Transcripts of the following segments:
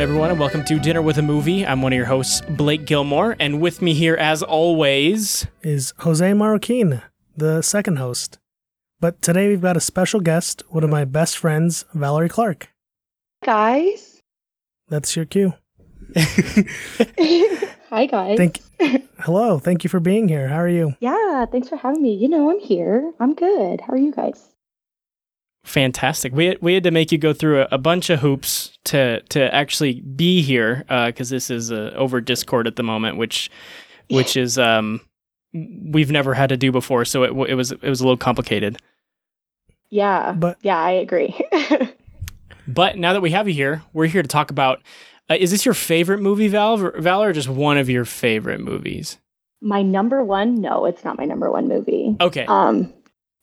everyone, and welcome to Dinner with a Movie. I'm one of your hosts, Blake Gilmore, and with me here, as always, is Jose Marroquin, the second host. But today we've got a special guest, one of my best friends, Valerie Clark. Guys. That's your cue. Hi, guys. Thank Hello. Thank you for being here. How are you? Yeah, thanks for having me. You know, I'm here. I'm good. How are you guys? Fantastic. We had, we had to make you go through a, a bunch of hoops to to actually be here because uh, this is uh, over Discord at the moment, which which is um we've never had to do before, so it it was it was a little complicated. Yeah, but yeah, I agree. but now that we have you here, we're here to talk about. Uh, is this your favorite movie, Val, Val, or just one of your favorite movies? My number one? No, it's not my number one movie. Okay. Um,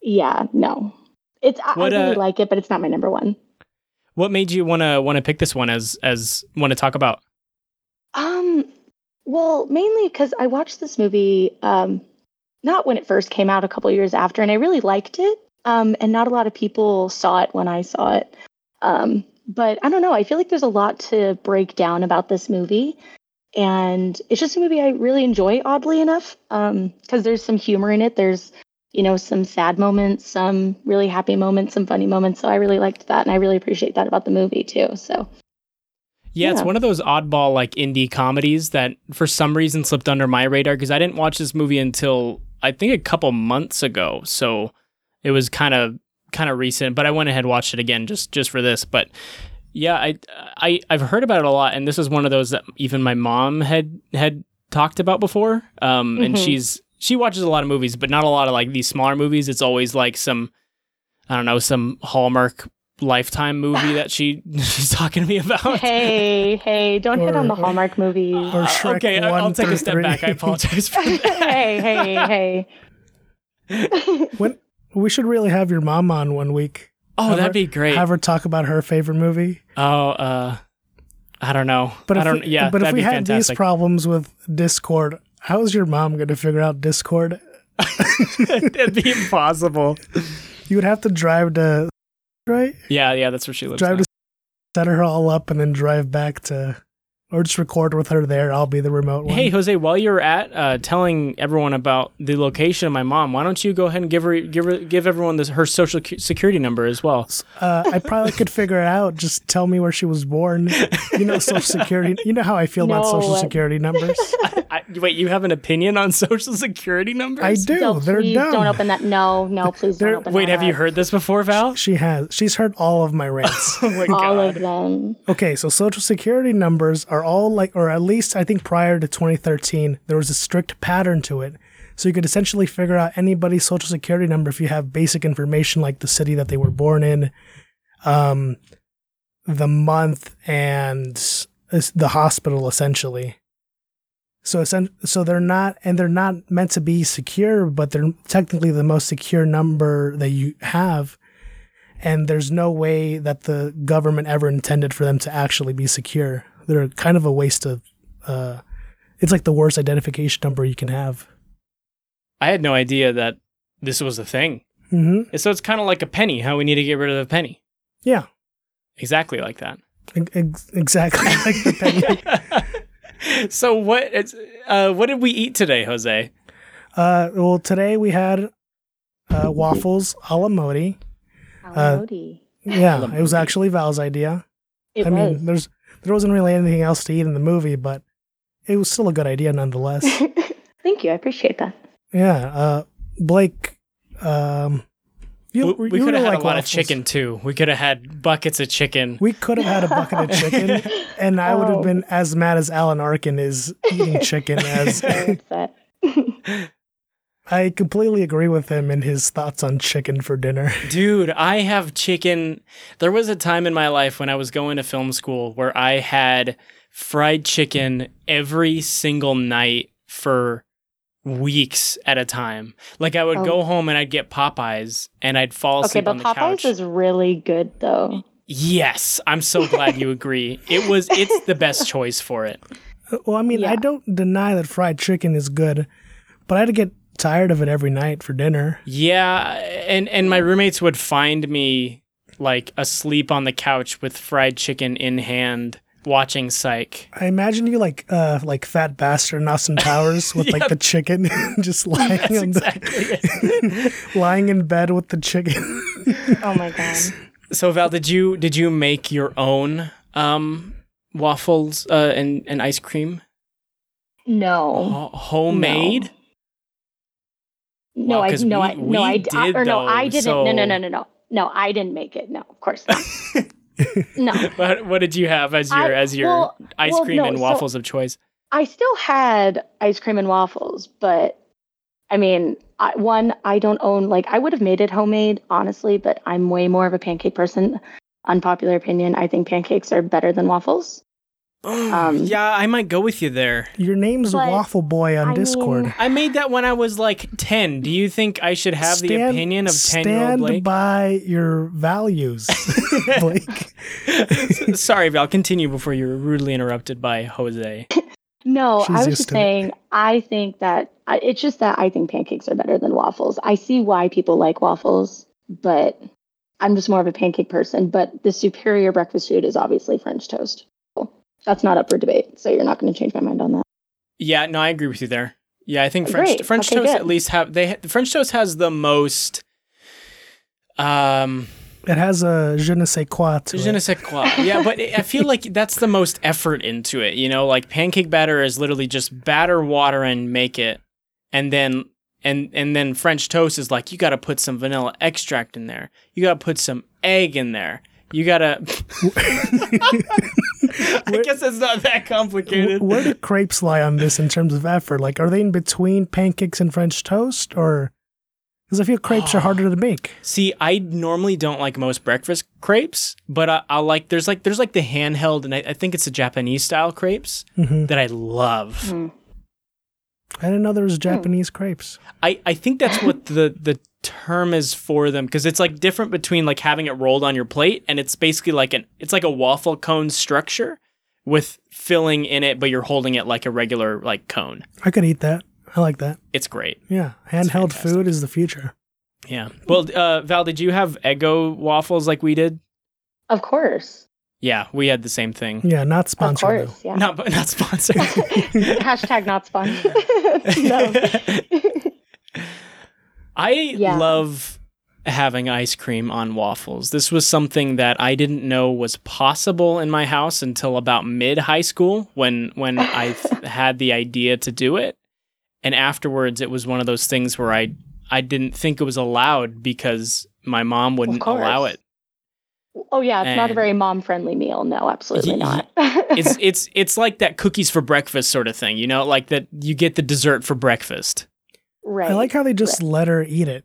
yeah, no. It's what, I really uh, like it, but it's not my number one. What made you want to want to pick this one as as want to talk about? Um, well, mainly because I watched this movie um, not when it first came out, a couple years after, and I really liked it. Um, and not a lot of people saw it when I saw it. Um, but I don't know. I feel like there's a lot to break down about this movie. And it's just a movie I really enjoy, oddly enough, because um, there's some humor in it. There's you know, some sad moments, some really happy moments, some funny moments. So I really liked that. And I really appreciate that about the movie too. So. Yeah, yeah. it's one of those oddball like indie comedies that for some reason slipped under my radar because I didn't watch this movie until I think a couple months ago. So it was kind of kind of recent, but I went ahead and watched it again just just for this. But yeah, I I I've heard about it a lot, and this is one of those that even my mom had had talked about before. Um, mm-hmm. and she's she watches a lot of movies, but not a lot of like these smaller movies. It's always like some, I don't know, some Hallmark Lifetime movie that she she's talking to me about. Hey, hey, don't or, hit on the Hallmark movies. Or Shrek okay, I'll take a step three. back. I apologize for that. hey, hey, hey. when we should really have your mom on one week. Oh, have that'd her, be great. Have her talk about her favorite movie. Oh, uh, I don't know. But I don't. We, yeah, but if we had fantastic. these problems with Discord, How's your mom going to figure out Discord? It'd be impossible. You would have to drive to, right? Yeah, yeah, that's where she lives. Drive now. to set her all up and then drive back to or just record with her there. I'll be the remote one. Hey, Jose, while you're at uh, telling everyone about the location of my mom, why don't you go ahead and give her give her give everyone this, her social security number as well? Uh, I probably could figure it out. Just tell me where she was born. You know, social security. You know how I feel no. about social security numbers. I, I, wait, you have an opinion on social security numbers? I do. No, They're please dumb. Don't open that. No, no, please don't open that. Wait, have you heard this before, Val? She has. She's heard all of my rants. oh my all God. of them. Okay, so social security numbers are all like, or at least I think prior to 2013, there was a strict pattern to it. So you could essentially figure out anybody's social security number if you have basic information like the city that they were born in, um, the month, and the hospital essentially. So so they're not and they're not meant to be secure, but they're technically the most secure number that you have. And there's no way that the government ever intended for them to actually be secure. They're kind of a waste of uh, it's like the worst identification number you can have. I had no idea that this was a thing. Mm-hmm. So it's kind of like a penny. How we need to get rid of the penny. Yeah, exactly like that. Ex- exactly like the penny. so what? Uh, what did we eat today, Jose? Uh, well, today we had uh, waffles a la Modi. Uh, Modi. Yeah, it was actually Val's idea. It I was. mean, there's there wasn't really anything else to eat in the movie, but it was still a good idea nonetheless. Thank you. I appreciate that. Yeah. Uh, Blake, um, you, we, we could have had like a lot waffles. of chicken too. We could have had buckets of chicken. We could have had a bucket of chicken, and I oh. would have been as mad as Alan Arkin is eating chicken as. I completely agree with him in his thoughts on chicken for dinner. Dude, I have chicken. There was a time in my life when I was going to film school where I had fried chicken every single night for weeks at a time. Like I would oh. go home and I'd get Popeyes and I'd fall asleep okay, on the Popeyes couch. is really good though. Yes, I'm so glad you agree. It was it's the best choice for it. Well, I mean, yeah. I don't deny that fried chicken is good, but I had to get tired of it every night for dinner. Yeah, and and my roommates would find me like asleep on the couch with fried chicken in hand watching Psych. I imagine you like uh like fat bastard in Austin Powers with like the chicken just lying That's on exactly the, lying in bed with the chicken. Oh my god. So Val, did you did you make your own um waffles uh, and and ice cream No. Ho- homemade? No, Wow, I no, we- I no, I we d- I- did, or no, I didn't. so- No, no, no, no, no, no. I didn't make it. No, of course not. no, What what did you have as your I- as your well- ice well, cream no, and so- waffles of choice? I still had ice cream and waffles, but I mean, I, one, I don't own like I would have made it homemade, honestly, but I'm way more of a pancake person. Unpopular opinion, I think pancakes are better than waffles. Um, yeah, I might go with you there. Your name's But, Waffle Boy on I Discord. mean- I made that when I was like 10. Do you think I should have the opinion of 10 year old Stand Blake? by your values, Blake. Sorry, Val, continue before you were rudely interrupted by Jose. No, She's I was just to it. saying, I think that I, it's just that I think pancakes are better than waffles. I see why people like waffles, but I'm just more of a pancake person. But the superior breakfast food is obviously French toast. That's not up for debate. So you're not going to change my mind on that. Yeah, no, I agree with you there. Yeah, I think Oh, French great. French Okay, toast good. at least have they ha- French toast has the most um It has a je ne sais quoi to je ne sais quoi. Yeah, but I feel like that's the most effort into it, you know, like pancake batter is literally just batter water and make it and then and and then French toast is like you got to put some vanilla extract in there. You got to put some egg in there. You got to I guess it's not that complicated. Where do crepes lie on this in terms of effort? Like, are they in between pancakes and French toast, or because I feel crepes are harder to make? See, I normally don't like most breakfast crepes, but I, I'll like there's like there's like the handheld, and I, I think it's the Japanese style crepes hmm that I love. Hmm. I didn't know there was Japanese crepes. I, I think that's what the the term is for them because it's like different between like having it rolled on your plate and it's basically like an it's like a waffle cone structure with filling in it, but you're holding it like a regular like cone. I could eat that. I like that. It's great. Yeah, handheld food is the future. Yeah. Well, uh, Val, did you have Eggo waffles like we did? Of course. Yeah, we had the same thing. Yeah, not Of sponsored though. Yeah. Not not sponsored. Hashtag not sponsored. no. I Yeah. love having ice cream on waffles. This was something that I didn't know was possible in my house until about mid high school when when I had the idea to do it. And afterwards it was one of those things where I I didn't think it was allowed because my mom wouldn't allow it. Oh yeah, it's not a very mom-friendly meal. No, absolutely Ye- not. It's it's it's like that cookies for breakfast sort of thing, you know, like that you get the dessert for breakfast. Right. I like how they just let her eat it.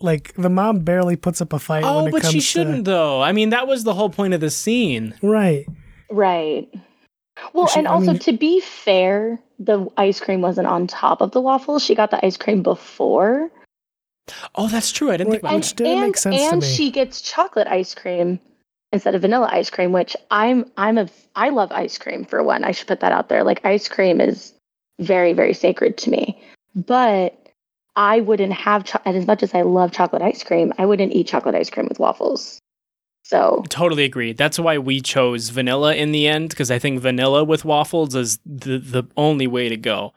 Like the mom barely puts up a fight Oh, when it but comes she shouldn't though. I mean, that was the whole point of the scene. right. Right. Well, She- and I also mean- to be fair, the ice cream wasn't on top of the waffles. She got the ice cream before. Oh, that's true. I didn't think Wait, about Which that. didn't and, make sense to and me. she gets chocolate ice cream instead of vanilla ice cream, which I'm I'm a I love ice cream for one. I should put that out there. Like ice cream is very very sacred to me. But I wouldn't have cho- and as much as I love chocolate ice cream, I wouldn't eat chocolate ice cream with waffles. So Totally agree. That's why we chose vanilla in the end because I think vanilla with waffles is the the only way to go.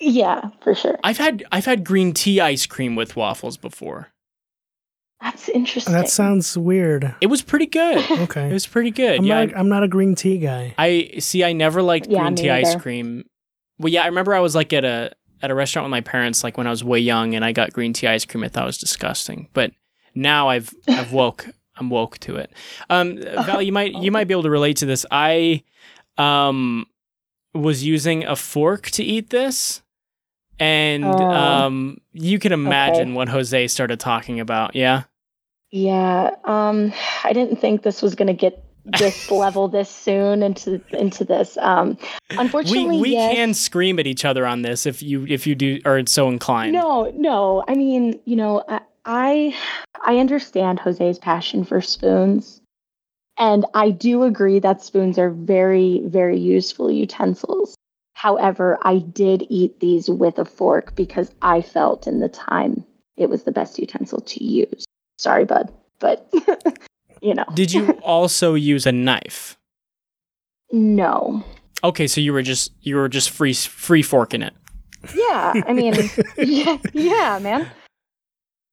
yeah, for sure. I've had I've had green tea ice cream with waffles before. That's interesting. That sounds weird. It was pretty good. Okay, it was pretty good. I'm yeah. not. I'm not a green tea guy. I see. I never liked Yeah, green me tea ice cream. Well, yeah, I remember I was like at a at a restaurant with my parents, like when I was way young, and I got green tea ice cream. I thought it was disgusting, but now I've I've woke. I'm woke to it. Um, Val, you might you might be able to relate to this. I um was using a fork to eat this, and Oh. um you can imagine Okay. what Jose started talking about. Yeah. Yeah, um, I didn't think this was going to get this level this soon into into this. Um, We unfortunately, we yes. can scream at each other on this if you if you do are so inclined. No, no. I mean, you know, I, I I understand Jose's passion for spoons, and I do agree that spoons are very very useful utensils. However, I did eat these with a fork because I felt in the time it was the best utensil to use. Sorry, bud, but you know. Did you also use a knife? No. Okay, so you were just you were just free free forking it. Yeah, I mean, yeah, yeah, man.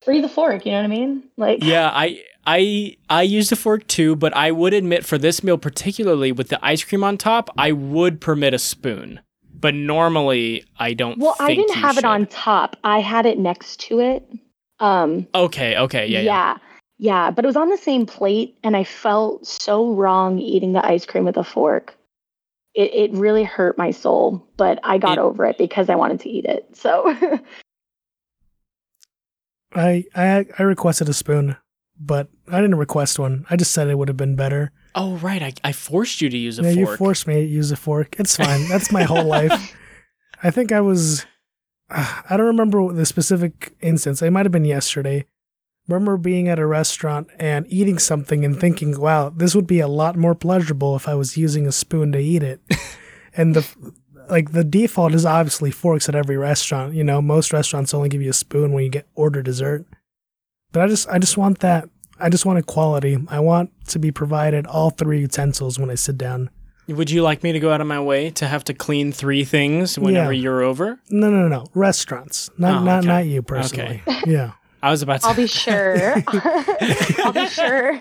Free the fork, you know what I mean? Like Yeah, I I I used a fork too, but I would admit for this meal particularly with the ice cream on top, I would permit a spoon. But normally I don't Well, I didn't have it on top. I had it next to it. Um Okay, okay, yeah, yeah. yeah. Yeah, but it was on the same plate and I felt so wrong eating the ice cream with a fork. It it really hurt my soul, but I got It- over it because I wanted to eat it. So I I I requested a spoon, but I didn't request one. I just said it would have been better. Oh right, I, I forced you to use a yeah, you fork. forced me to use a fork. It's fine. That's my whole life. I think I was. Uh, I don't remember the specific instance. It might have been yesterday. Remember being at a restaurant and eating something and thinking, "Wow, this would be a lot more pleasurable if I was using a spoon to eat it." and the like, the default is obviously forks at every restaurant. You know, most restaurants only give you a spoon when you get order dessert. But I just, I just want that. I just want equality. I want to be provided all three utensils when I sit down. Would you like me to go out of my way to have to clean three things whenever Yeah. you're over? No, no, no, no. Restaurants. Not Oh, not okay. not you personally. Yeah. I was about to I'll be sure. I'll be sure.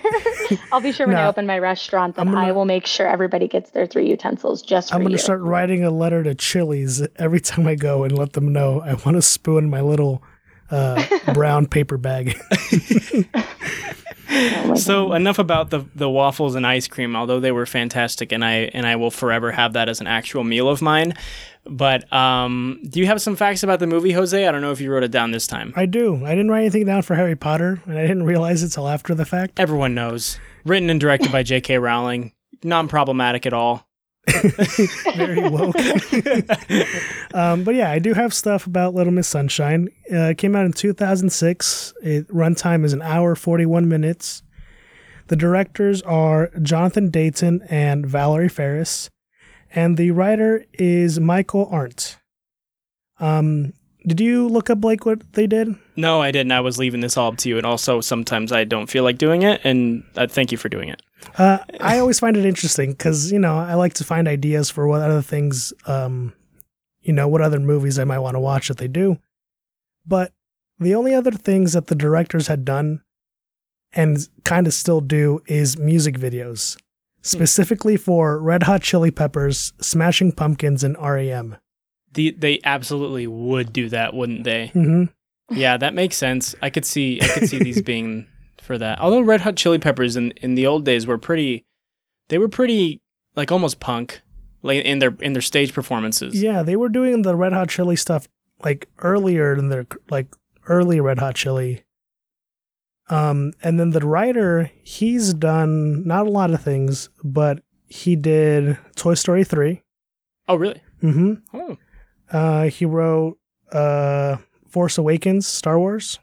I'll be sure when I open my restaurant that I'm gonna- I will make sure everybody gets their three utensils just for I'm gonna start writing a letter to Chili's every time I go and let them know I want a spoon in my little uh, brown paper bag. Oh So God. enough about the the waffles and ice cream, although they were fantastic, and I and I will forever have that as an actual meal of mine. But um, do you have some facts about the movie, Jose? I don't know if you wrote it down this time. I do. I didn't write anything down for Harry Potter, and I didn't realize it till after the fact. Everyone knows. Written and directed by J.K. Rowling. Non problematic at all. Very woke. um, but yeah, I do have stuff about Little Miss Sunshine. Uh, it came out in 2006. It runtime is an hour 41 minutes. The directors are Jonathan Dayton and Valerie Faris, and the writer is Michael Arndt. Um, did you look up like what they did? No, I didn't. I was leaving this all up to you, and also sometimes I don't feel like doing it, and uh, thank you for doing it. Uh, I always find it interesting because you know I like to find ideas for what other things, um, you know, what other movies I might want to watch that they do. But the only other things that the directors had done and kind of still do is music videos, specifically for Red Hot Chili Peppers, Smashing Pumpkins, and REM. The, they absolutely would do that, wouldn't they? hmm Yeah, that makes sense. I could see I could see these being for that. Although Red Hot Chili Peppers in in the old days were pretty they were pretty like almost punk like in their in their stage performances. Yeah, they were doing the Red Hot Chili stuff like earlier than their like early Red Hot Chili. Um, and then the writer, he's done not a lot of things, but he did Toy Story 3 Oh, really? Mm-hmm. Oh. Uh, he wrote uh, Force Awakens, Star Wars,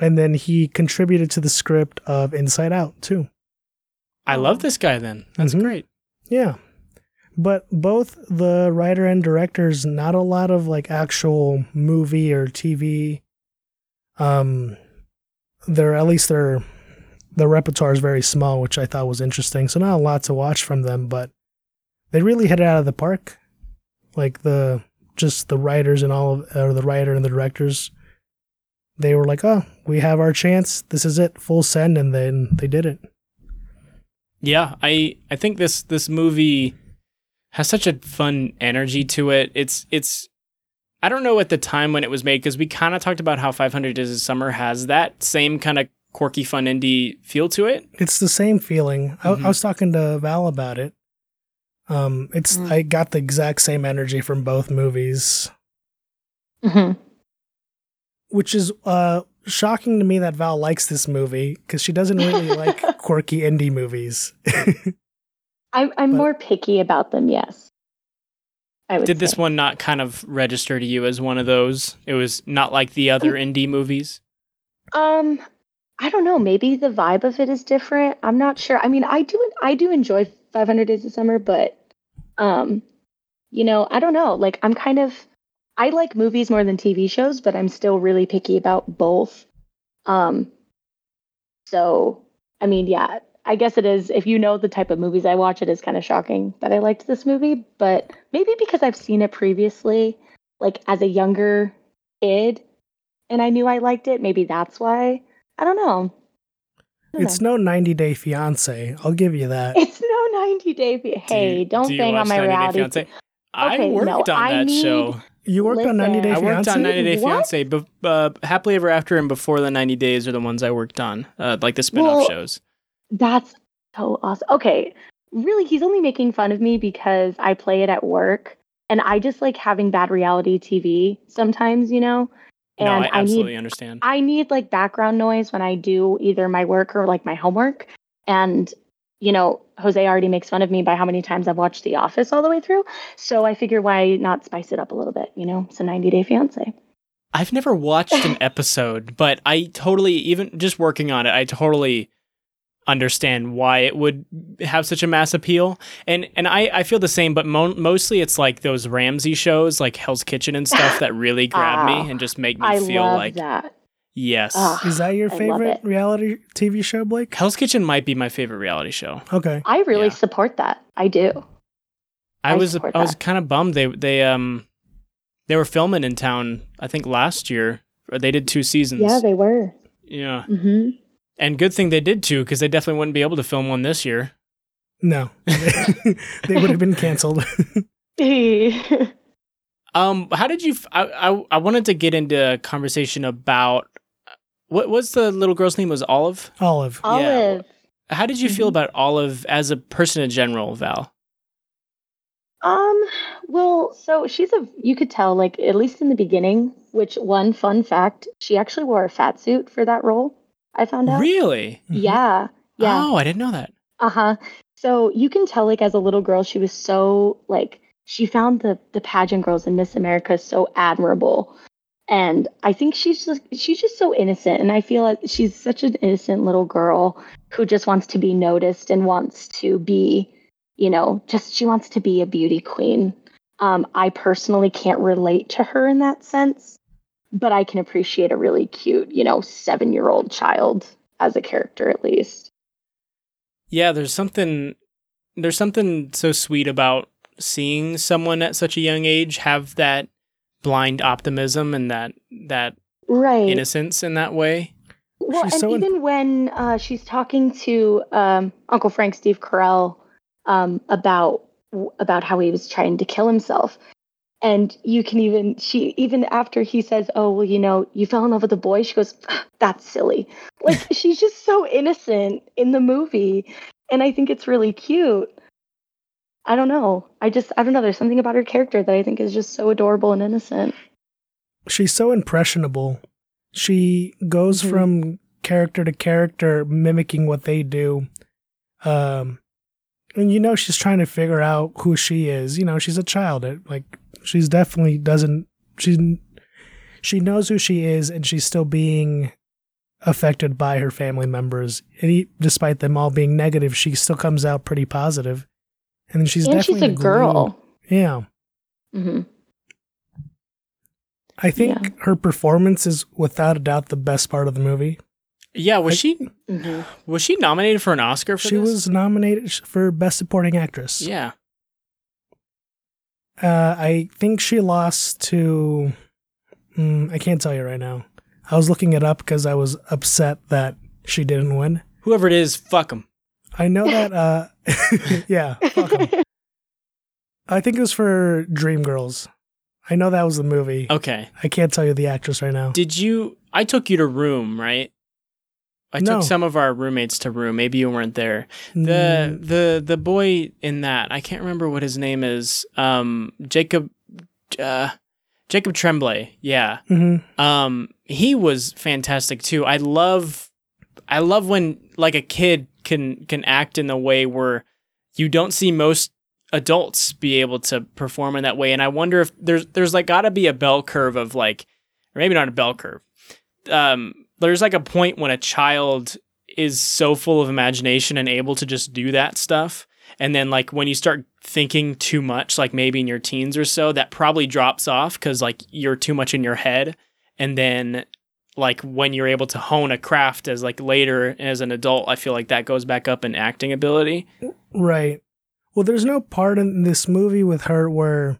and then he contributed to the script of Inside Out too. I love this guy then. That's Mhm. great. Yeah. But both the writer and directors, not a lot of like actual movie or TV. Um, their at least their the repertoire is very small, which I thought was interesting. So not a lot to watch from them, but they really hit it out of the park. Like the just the writers and all of or the writer and the directors, they were like, "Oh, we have our chance. This is it, full send," and then they did it. Yeah, I I think this this movie has such a fun energy to it. It's it's I don't know at the time when it was made because we kind of talked about how 500 Days of Summer has that same kind of quirky fun indie feel to it. It's the same feeling. I, Mhm. I was talking to Val about it. Um, it's Mm. I got the exact same energy from both movies, Mhm. which is uh shocking to me that Val likes this movie because she doesn't really like quirky indie movies. I'm I'm But- more picky about them. Yes. Did this say. one not kind of register to you as one of those? It was not like the other indie movies. Um, I don't know. Maybe the vibe of it is different. I'm not sure. I mean, I do I do enjoy 500 Days of Summer, but um, you know, I don't know. Like, I'm kind of I like movies more than TV shows, but I'm still really picky about both. Um, so I mean, yeah, I guess it is. If you know the type of movies I watch, it is kind of shocking that I liked this movie. But maybe because I've seen it previously, like as a younger kid, and I knew I liked it. Maybe that's why. I don't know. I don't It's know. no 90 Day Fiance. I'll give you that. It's no 90 Day. Fi- Hey, you- don't do bang on my 90 Day reality. Fiancé? I worked no, on I that need- show. You worked on 90 Day Listen. I worked on 90 Day What? Fiance. But uh, Happily Ever After and Before the 90 Days are the ones I worked on, uh, like the spin-off Well, shows. That's so awesome. Okay, really, he's only making fun of me because I play it at work, and I just like having bad reality TV sometimes, you know. And no, I I absolutely need understand. I need like background noise when I do either my work or like my homework. And, you know, Jose already makes fun of me by how many times I've watched The Office all the way through. So I figure why not spice it up a little bit, you know? It's a 90 Day Fiance. I've never watched an episode, but I totally, even just working on it, I totally understand why it would have such a mass appeal. And and I, I feel the same, but mo- mostly it's like those Ramsay shows, like Hell's Kitchen and stuff, that really grab Ah, me and just make me I feel love like, that. yes. Ah. Is that your favorite reality TV show, Blake? Hell's Kitchen might be my favorite reality show. Okay. I really Yeah. support that. I do. I, I was I was that. kind of bummed they they um they were filming in town. I think last year they did two seasons. Yeah, they were. yeah, hmm and good thing they did too, because they definitely wouldn't be able to film one this year. No. they would have been canceled. Um, how did you? f- I, I I wanted to get into a conversation about what was the little girl's name was Olive. Olive. Olive. How did you feel Mhm. about Olive as a person in general, Val? Um, well, so she's a you could tell like at least in the beginning, which one fun fact, she actually wore a fat suit for that role. I found out. Really? Mhm. Yeah. Yeah. Oh, I didn't know that. Uh-huh. So you can tell like as a little girl she was so like she found the the pageant girls in Miss America so admirable. And I think she's just she's just so innocent and I feel like she's such an innocent little girl who just wants to be noticed and wants to be, you know, just she wants to be a beauty queen. Um I personally can't relate to her in that sense, but I can appreciate a really cute, you know, 7-year-old child as a character at least. Yeah, there's something there's something so sweet about seeing someone at such a young age have that blind optimism and that that Right. innocence in that way. Well, She's and so in- even when uh, she's talking to um, Uncle Frank, Steve Carell, um, about about how he was trying to kill himself, and you can even she even after he says, "Oh, well, you know, you fell in love with a boy," she goes, "Ah, "That's silly." Like she's just so innocent in the movie, and I think it's really cute. I don't know. I just I don't know. There's something about her character that I think is just so adorable and innocent. She's so impressionable. She goes Mhm. from character to character, mimicking what they do. Um, and you know she's trying to figure out who she is. You know she's a child. It, like she's definitely doesn't. She she knows who she is, and she's still being affected by her family members. And he, despite them all being negative, she still comes out pretty positive. And then she's and she's definitely a the glue. girl. Yeah. hmm I think Yeah. her performance is without a doubt the best part of the movie. Yeah, was I- she hmm was she nominated for an Oscar for She this? was nominated for Best Supporting Actress. Yeah. Uh, I think she lost to. Mm, I can't tell you right now. I was looking it up because I was upset that she didn't win. Whoever it is, fuck him. I know that. Uh, yeah, fuck 'em. I think it was for Dreamgirls. I know that was the movie. Okay. I can't tell you the actress right now. Did you I took you to room, right? I No. took some of our roommates to room. Maybe you weren't there. Mm, The the the boy in that, I can't remember what his name is. Um Jacob uh Jacob Tremblay. Yeah. mhm. Um he was fantastic too. I love I love when like a kid can can act in a way where you don't see most adults be able to perform in that way and I wonder if there's there's like got to be a bell curve of like or maybe not a bell curve. Um there's like a point when a child is so full of imagination and able to just do that stuff and then like when you start thinking too much like maybe in your teens or so that probably drops off cuz like you're too much in your head and then like when you're able to hone a craft as like later as an adult, I feel like that goes back up in acting ability. Right. Well, there's no part in this movie with her where,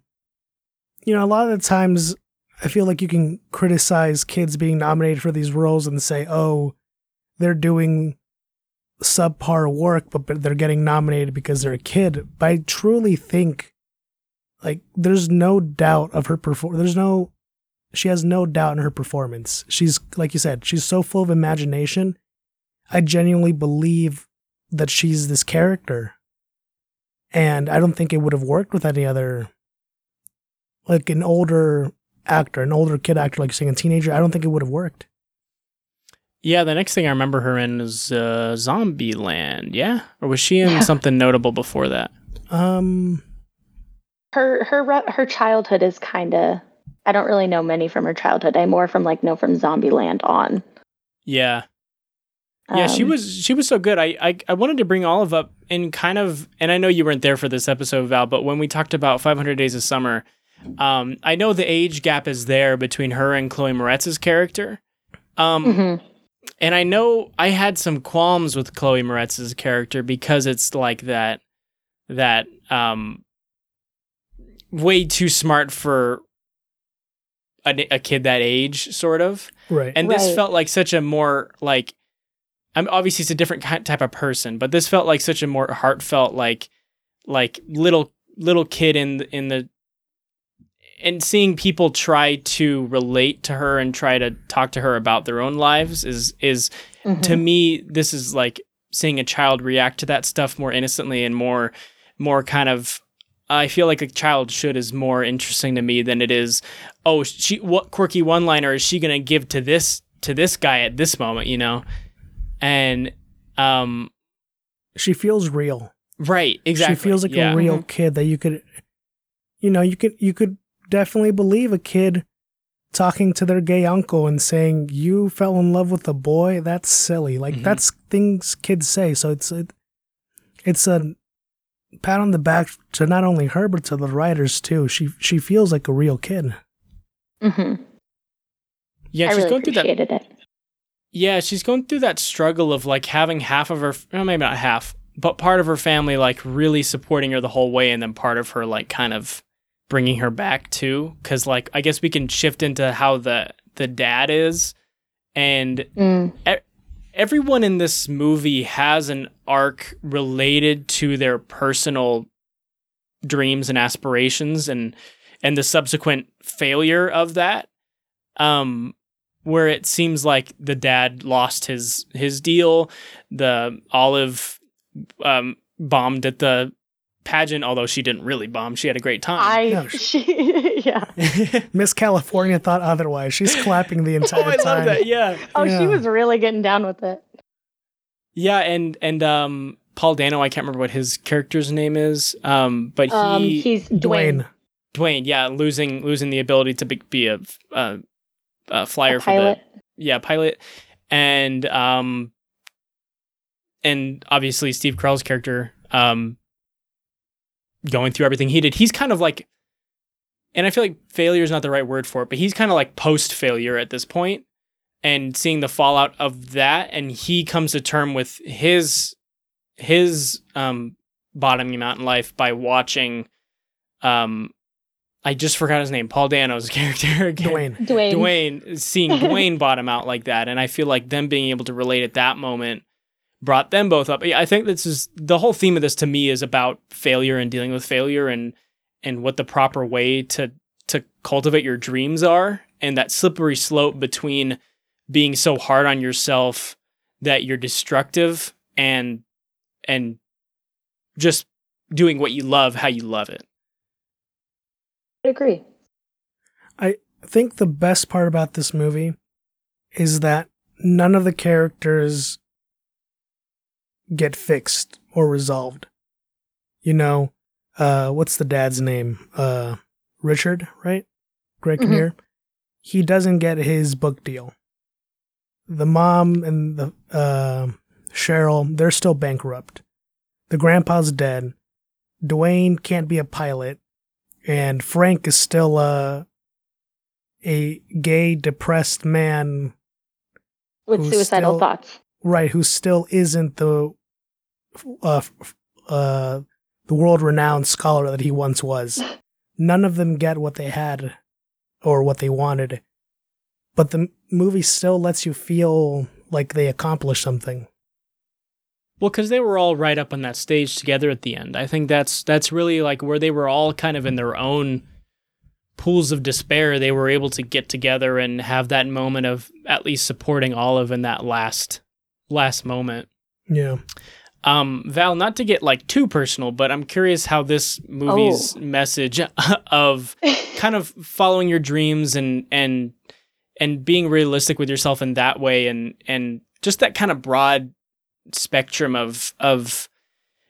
you know, a lot of the times I feel like you can criticize kids being nominated for these roles and say, oh, they're doing subpar work, but they're getting nominated because they're a kid. But I truly think, like, there's no doubt of her perform. There's no, she has no doubt in her performance. She's, like you said, she's so full of imagination. I genuinely believe that she's this character. And I don't think it would have worked with any other, like an older actor, an older kid actor, like saying a teenager. I don't think it would have worked. Yeah, the next thing I remember her in is uh, Zombieland. Yeah, or was she in yeah. something notable before that? Um, her her her childhood is kind of. I don't really know many from her childhood. I more from like know from Zombieland on. Yeah, yeah, um, she was she was so good. I, I I wanted to bring Olive up and kind of, and I know you weren't there for this episode, Val, but when we talked about 500 Days of Summer, um, I know the age gap is there between her and Chloe Moretz's character. Um, mm-hmm and I know I had some qualms with Chloe Moretz's character because it's like that that um way too smart for a, a kid that age sort of right and this right. felt like such a more like I'm obviously it's a different type of person but this felt like such a more heartfelt like like little little kid in the, in the and seeing people try to relate to her and try to talk to her about their own lives is is mm-hmm. to me this is like seeing a child react to that stuff more innocently and more more kind of I feel like a child should is more interesting to me than it is oh she what quirky one liner is she going to give to this to this guy at this moment you know and um she feels real right exactly she feels like yeah. a real mm-hmm. kid that you could you know you could you could definitely believe a kid talking to their gay uncle and saying you fell in love with a boy that's silly like mm-hmm. that's things kids say so it's it, it's a pat on the back to not only her but to the writers too she she feels like a real kid mm-hmm. yeah I she's really going through that it. yeah she's going through that struggle of like having half of her well, maybe not half but part of her family like really supporting her the whole way and then part of her like kind of bringing her back too because like i guess we can shift into how the the dad is and mm. e- everyone in this movie has an arc related to their personal dreams and aspirations and and the subsequent failure of that um where it seems like the dad lost his his deal the olive um bombed at the pageant, although she didn't really bomb. She had a great time. I, no, she, yeah. Miss California thought otherwise. She's clapping the entire oh, I time. love that. Yeah. Oh, yeah. she was really getting down with it. Yeah, and and um, Paul Dano, I can't remember what his character's name is, um, but he um, he's Dwayne. Dwayne, yeah, losing losing the ability to be, be a, a, a flyer a for the yeah pilot, and um, and obviously Steve Carell's character um going through everything he did. He's kind of like, and I feel like failure is not the right word for it, but he's kind of like post failure at this point and seeing the fallout of that. And he comes to term with his, his, um, bottoming out in life by watching, um, I just forgot his name, Paul Dano's character again. Dwayne. Dwayne. Dwayne, seeing Dwayne bottom out like that. And I feel like them being able to relate at that moment brought them both up. I think this is the whole theme of this to me is about failure and dealing with failure and and what the proper way to to cultivate your dreams are and that slippery slope between being so hard on yourself that you're destructive and and just doing what you love how you love it. I agree. I think the best part about this movie is that none of the characters get fixed or resolved. You know, uh, what's the dad's name? Uh, Richard, right? Greg mm-hmm. Kinnear. He doesn't get his book deal. The mom and the uh, Sheryl, they're still bankrupt. The grandpa's dead. Dwayne can't be a pilot, and Frank is still a a gay, depressed man with suicidal still, thoughts. Right, who still isn't the uh, uh, the world renowned scholar that he once was. None of them get what they had or what they wanted, but the movie still lets you feel like they accomplished something. Well, because they were all right up on that stage together at the end. I think that's that's really like where they were all kind of in their own pools of despair. They were able to get together and have that moment of at least supporting Olive in that last last moment. Yeah. Um, Val, not to get like too personal, but I'm curious how this movie's Oh. message of kind of following your dreams and and and being realistic with yourself in that way and and just that kind of broad spectrum of of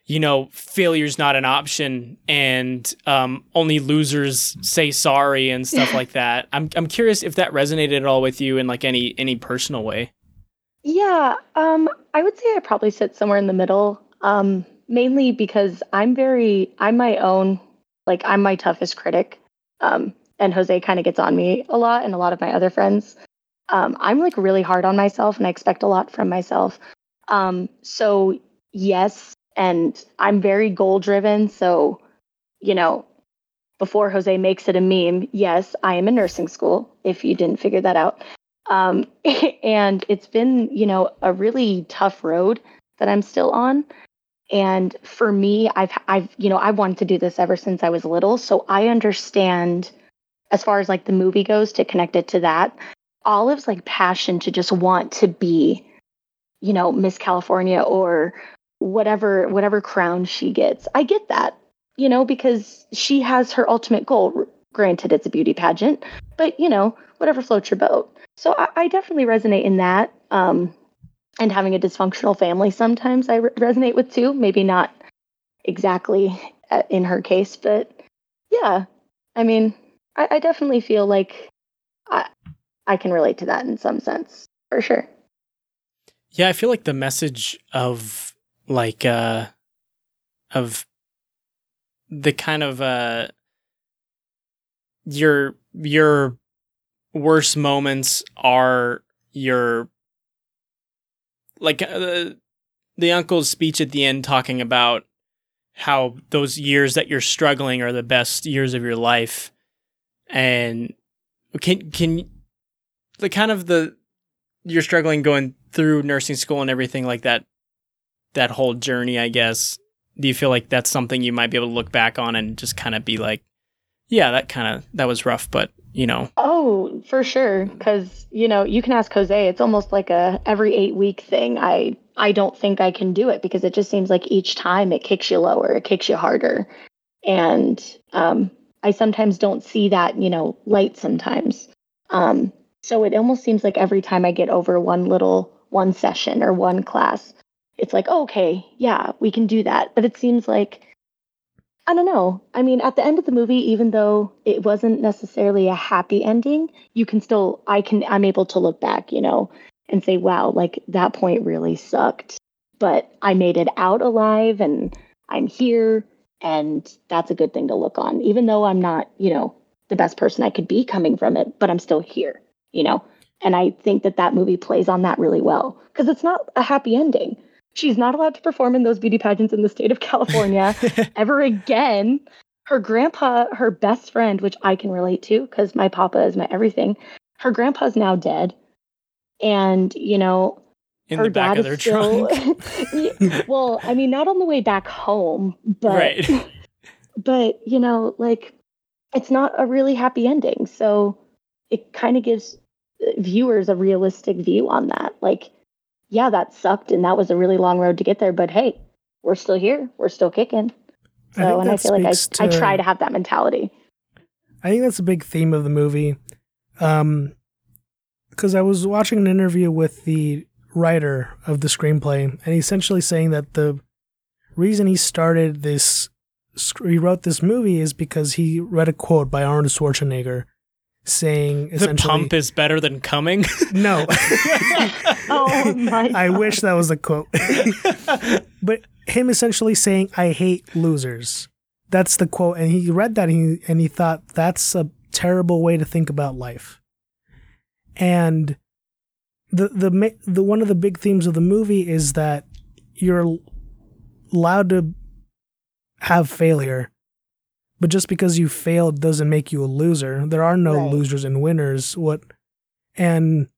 you know failure's not an option and um, only losers say sorry and stuff like that. I'm I'm curious if that resonated at all with you in like any any personal way. Yeah, um, I would say I probably sit somewhere in the middle. Um, mainly because I'm very, I'm my own, like I'm my toughest critic. Um, and Jose kind of gets on me a lot, and a lot of my other friends. Um, I'm like really hard on myself, and I expect a lot from myself. Um, so yes, and I'm very goal driven. So, you know, before Jose makes it a meme, yes, I am in nursing school. If you didn't figure that out. Um, and it's been, you know, a really tough road that I'm still on. And for me, I've, I've, you know, I've wanted to do this ever since I was little. So I understand as far as like the movie goes to connect it to that. Olive's like passion to just want to be, you know, Miss California or whatever, whatever crown she gets. I get that, you know, because she has her ultimate goal. Granted, it's a beauty pageant, but you know, whatever floats your boat. So I, I definitely resonate in that. Um, and having a dysfunctional family sometimes I re- resonate with too. Maybe not exactly uh, in her case, but yeah. I mean, I, I definitely feel like I I can relate to that in some sense for sure. Yeah, I feel like the message of like uh of the kind of uh your your worst moments are your like uh, the uncle's speech at the end talking about how those years that you're struggling are the best years of your life. And can can the kind of the you're struggling going through nursing school and everything like that that whole journey i guess do you feel like that's something you might be able to look back on and just kind of be like yeah that kind of that was rough but you know Oh, for sure. Because you know, you can ask Jose. It's almost like a every eight week thing. I I don't think I can do it because it just seems like each time it kicks you lower, it kicks you harder, and um, I sometimes don't see that you know light sometimes. Um, so it almost seems like every time I get over one little one session or one class, it's like oh, okay, yeah, we can do that. But it seems like I don't know. I mean, at the end of the movie, even though it wasn't necessarily a happy ending, you can still, I can, I'm able to look back, you know, and say, wow, like that point really sucked. But I made it out alive and I'm here. And that's a good thing to look on, even though I'm not, you know, the best person I could be coming from it, but I'm still here, you know? And I think that that movie plays on that really well because it's not a happy ending. She's not allowed to perform in those beauty pageants in the state of California ever again. Her grandpa, her best friend, which I can relate to because my papa is my everything, her grandpa's now dead. And, you know, in her the back dad of their is still. trunk well, I mean, not on the way back home, but right but you know like it's not a really happy ending so it kind of gives viewers a realistic view on that like yeah that sucked and that was a really long road to get there but hey we're still here. We're still kicking. I so and i feel like I, speaks I try to have that mentality. I think that's a big theme of the movie. Um, because I was watching an interview with the writer of the screenplay, and he's essentially saying that the reason he started this, he wrote this movie is because he read a quote by Arnold Schwarzenegger saying the pump is better than coming no. oh my I God. wish that was the quote. but him essentially saying, I hate losers. That's the quote. And he read that and he, and he thought, that's a terrible way to think about life. And the the the one of the big themes of the movie is that you're allowed to have failure but just because you failed doesn't make you a loser. There are no right. losers and winners. What and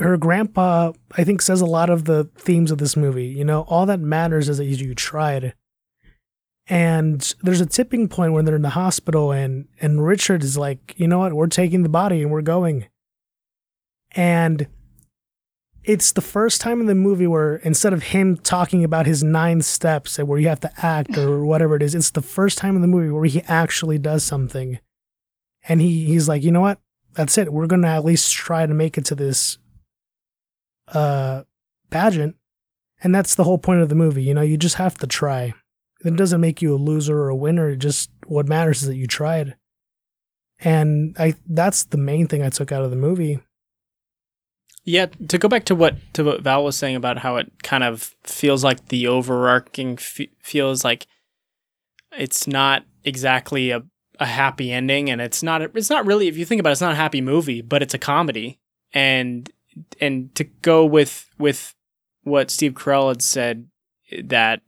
her grandpa i think says a lot of the themes of this movie. You know all that matters is that you tried. And there's a tipping point when they're in the hospital and and richard is like you know what? We're taking the body and we're going. And it's the first time in the movie where instead of him talking about his nine steps and where you have to act or whatever it is, it's the first time in the movie where he actually does something. And he, he's like, you know what? That's it. We're going to at least try to make it to this uh, pageant. And that's the whole point of the movie. You know, you just have to try. It doesn't make you a loser or a winner. It just what matters is that you tried. And I that's the main thing I took out of the movie. Yeah, to go back to what to what Val was saying about how it kind of feels like the overarching f- feels like it's not exactly a, a happy ending, and it's not it's not really if you think about it, it's not a happy movie, but it's a comedy, and and to go with with what Steve Carell had said that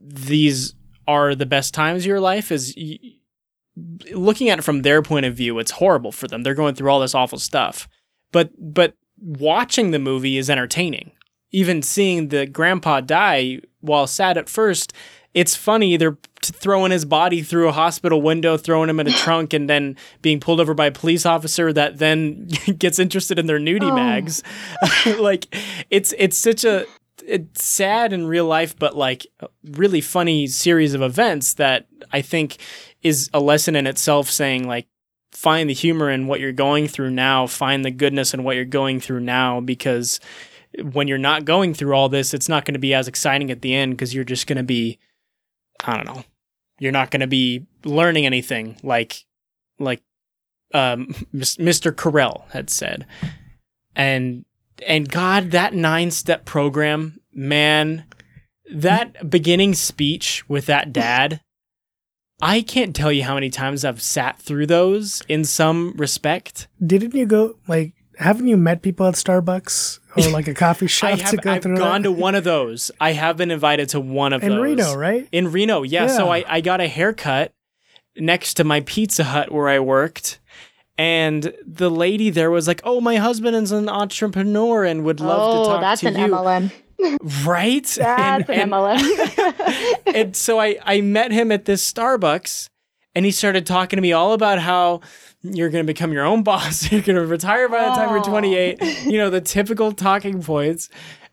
these are the best times of your life is looking at it from their point of view, it's horrible for them. They're going through all this awful stuff but but watching the movie is entertaining. Even seeing the grandpa die, while sad at first, it's funny. They're throwing his body through a hospital window, throwing him in a trunk, and then being pulled over by a police officer that then gets interested in their nudie oh. mags. like it's it's such a it's sad in real life, but like really funny series of events that I think is a lesson in itself. Saying like find the humor in what you're going through now, find the goodness in what you're going through now because when you're not going through all this, it's not going to be as exciting at the end because you're just going to be I don't know. You're not going to be learning anything like like um, Mr. Carell had said. And and God, that nine step program, man, that beginning speech with that dad I can't tell you how many times I've sat through those in some respect. Didn't you go like haven't you met people at Starbucks or like a coffee shop I have, to go I've through? I've gone to one of those. I have been invited to one of in those. In Reno, right? In Reno, yeah. yeah. So I, I got a haircut next to my Pizza Hut where I worked. And the lady there was like, "Oh, my husband is an entrepreneur and would love oh, to talk to you." Oh, that's an MLM. Right? That's and, an MLM. and so I, I met him at this Starbucks and he started talking to me all about how you're going to become your own boss. You're going to retire by the time you're 28. You know, the typical talking points.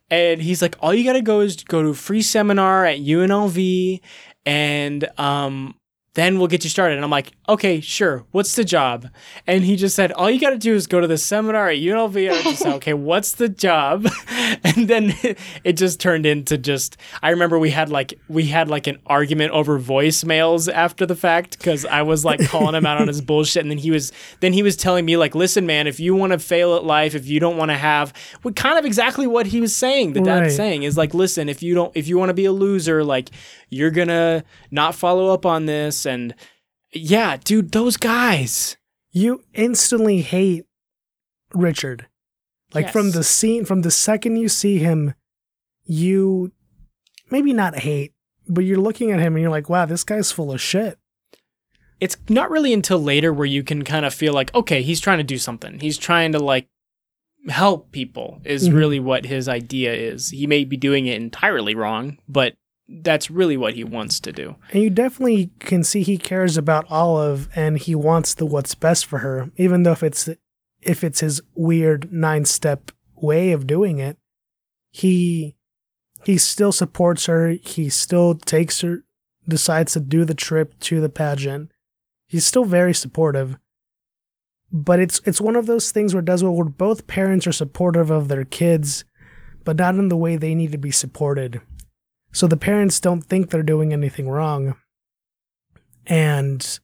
And he's like, all you got to go is go to a free seminar at UNLV and um, then we'll get you started. And I'm like, okay, sure. What's the job? And he just said, all you got to do is go to the seminar at UNLV. I just said, okay, what's the job? and then it just turned into just, I remember we had like, we had like an argument over voicemails after the fact because I was like calling him out on his bullshit. And then he was, then he was telling me like, listen, man, if you want to fail at life, if you don't want to have, what kind of exactly what he was saying, the dad's right. saying is like, listen, if you don't, if you want to be a loser, like you're gonna not follow up on this. And yeah dude those guys. You instantly hate richard. Like yes. from the scene from the second you see him you maybe not hate but you're looking at him and you're like wow this guy's full of shit. It's not really until later where you can kind of feel like okay he's trying to do something. He's trying to like help people is mm-hmm. really what his idea is. He may be doing it entirely wrong but that's really what he wants to do. And you definitely can see he cares about Olive and he wants the what's best for her, even though if it's if it's his weird nine step way of doing it, he he still supports her. He still takes her, decides to do the trip to the pageant. He's still very supportive. But it's it's one of those things where it does well where both parents are supportive of their kids, but not in the way they need to be supported. So the parents don't think they're doing anything wrong. And,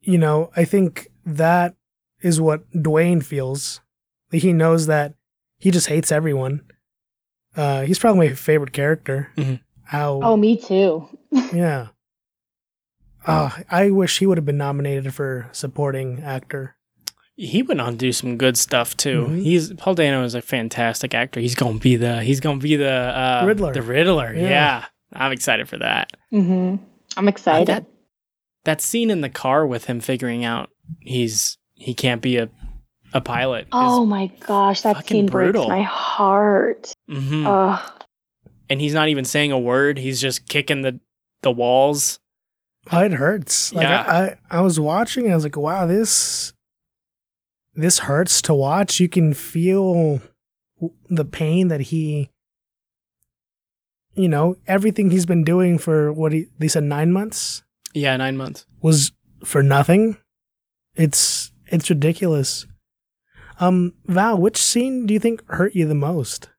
you know, I think that is what Dwayne feels. He knows that he just hates everyone. Uh, he's probably my favorite character. Mm-hmm. How? Oh, me too. yeah. Uh, I wish he would have been nominated for supporting actor. He went on to do some good stuff too. Mhm. He's Paul Dano is a fantastic actor. He's gonna be the he's gonna be the uh, Riddler. The Riddler. Yeah. Yeah. I'm excited for that. Mm-hmm. I'm excited. that that scene in the car with him figuring out he's he can't be a a pilot. oh my gosh, that fucking scene brutal. breaks my heart. Mm-hmm. Ugh. and he's not even saying a word. He's just kicking the the walls. Oh, it hurts. Like Yeah. I, I, I was watching, I was like, wow, this this hurts to watch. You can feel the pain that he you know, everything he's been doing for what he they said nine months Yeah, nine months. was for nothing. It's it's ridiculous. Um, Val, which scene do you think hurt you the most?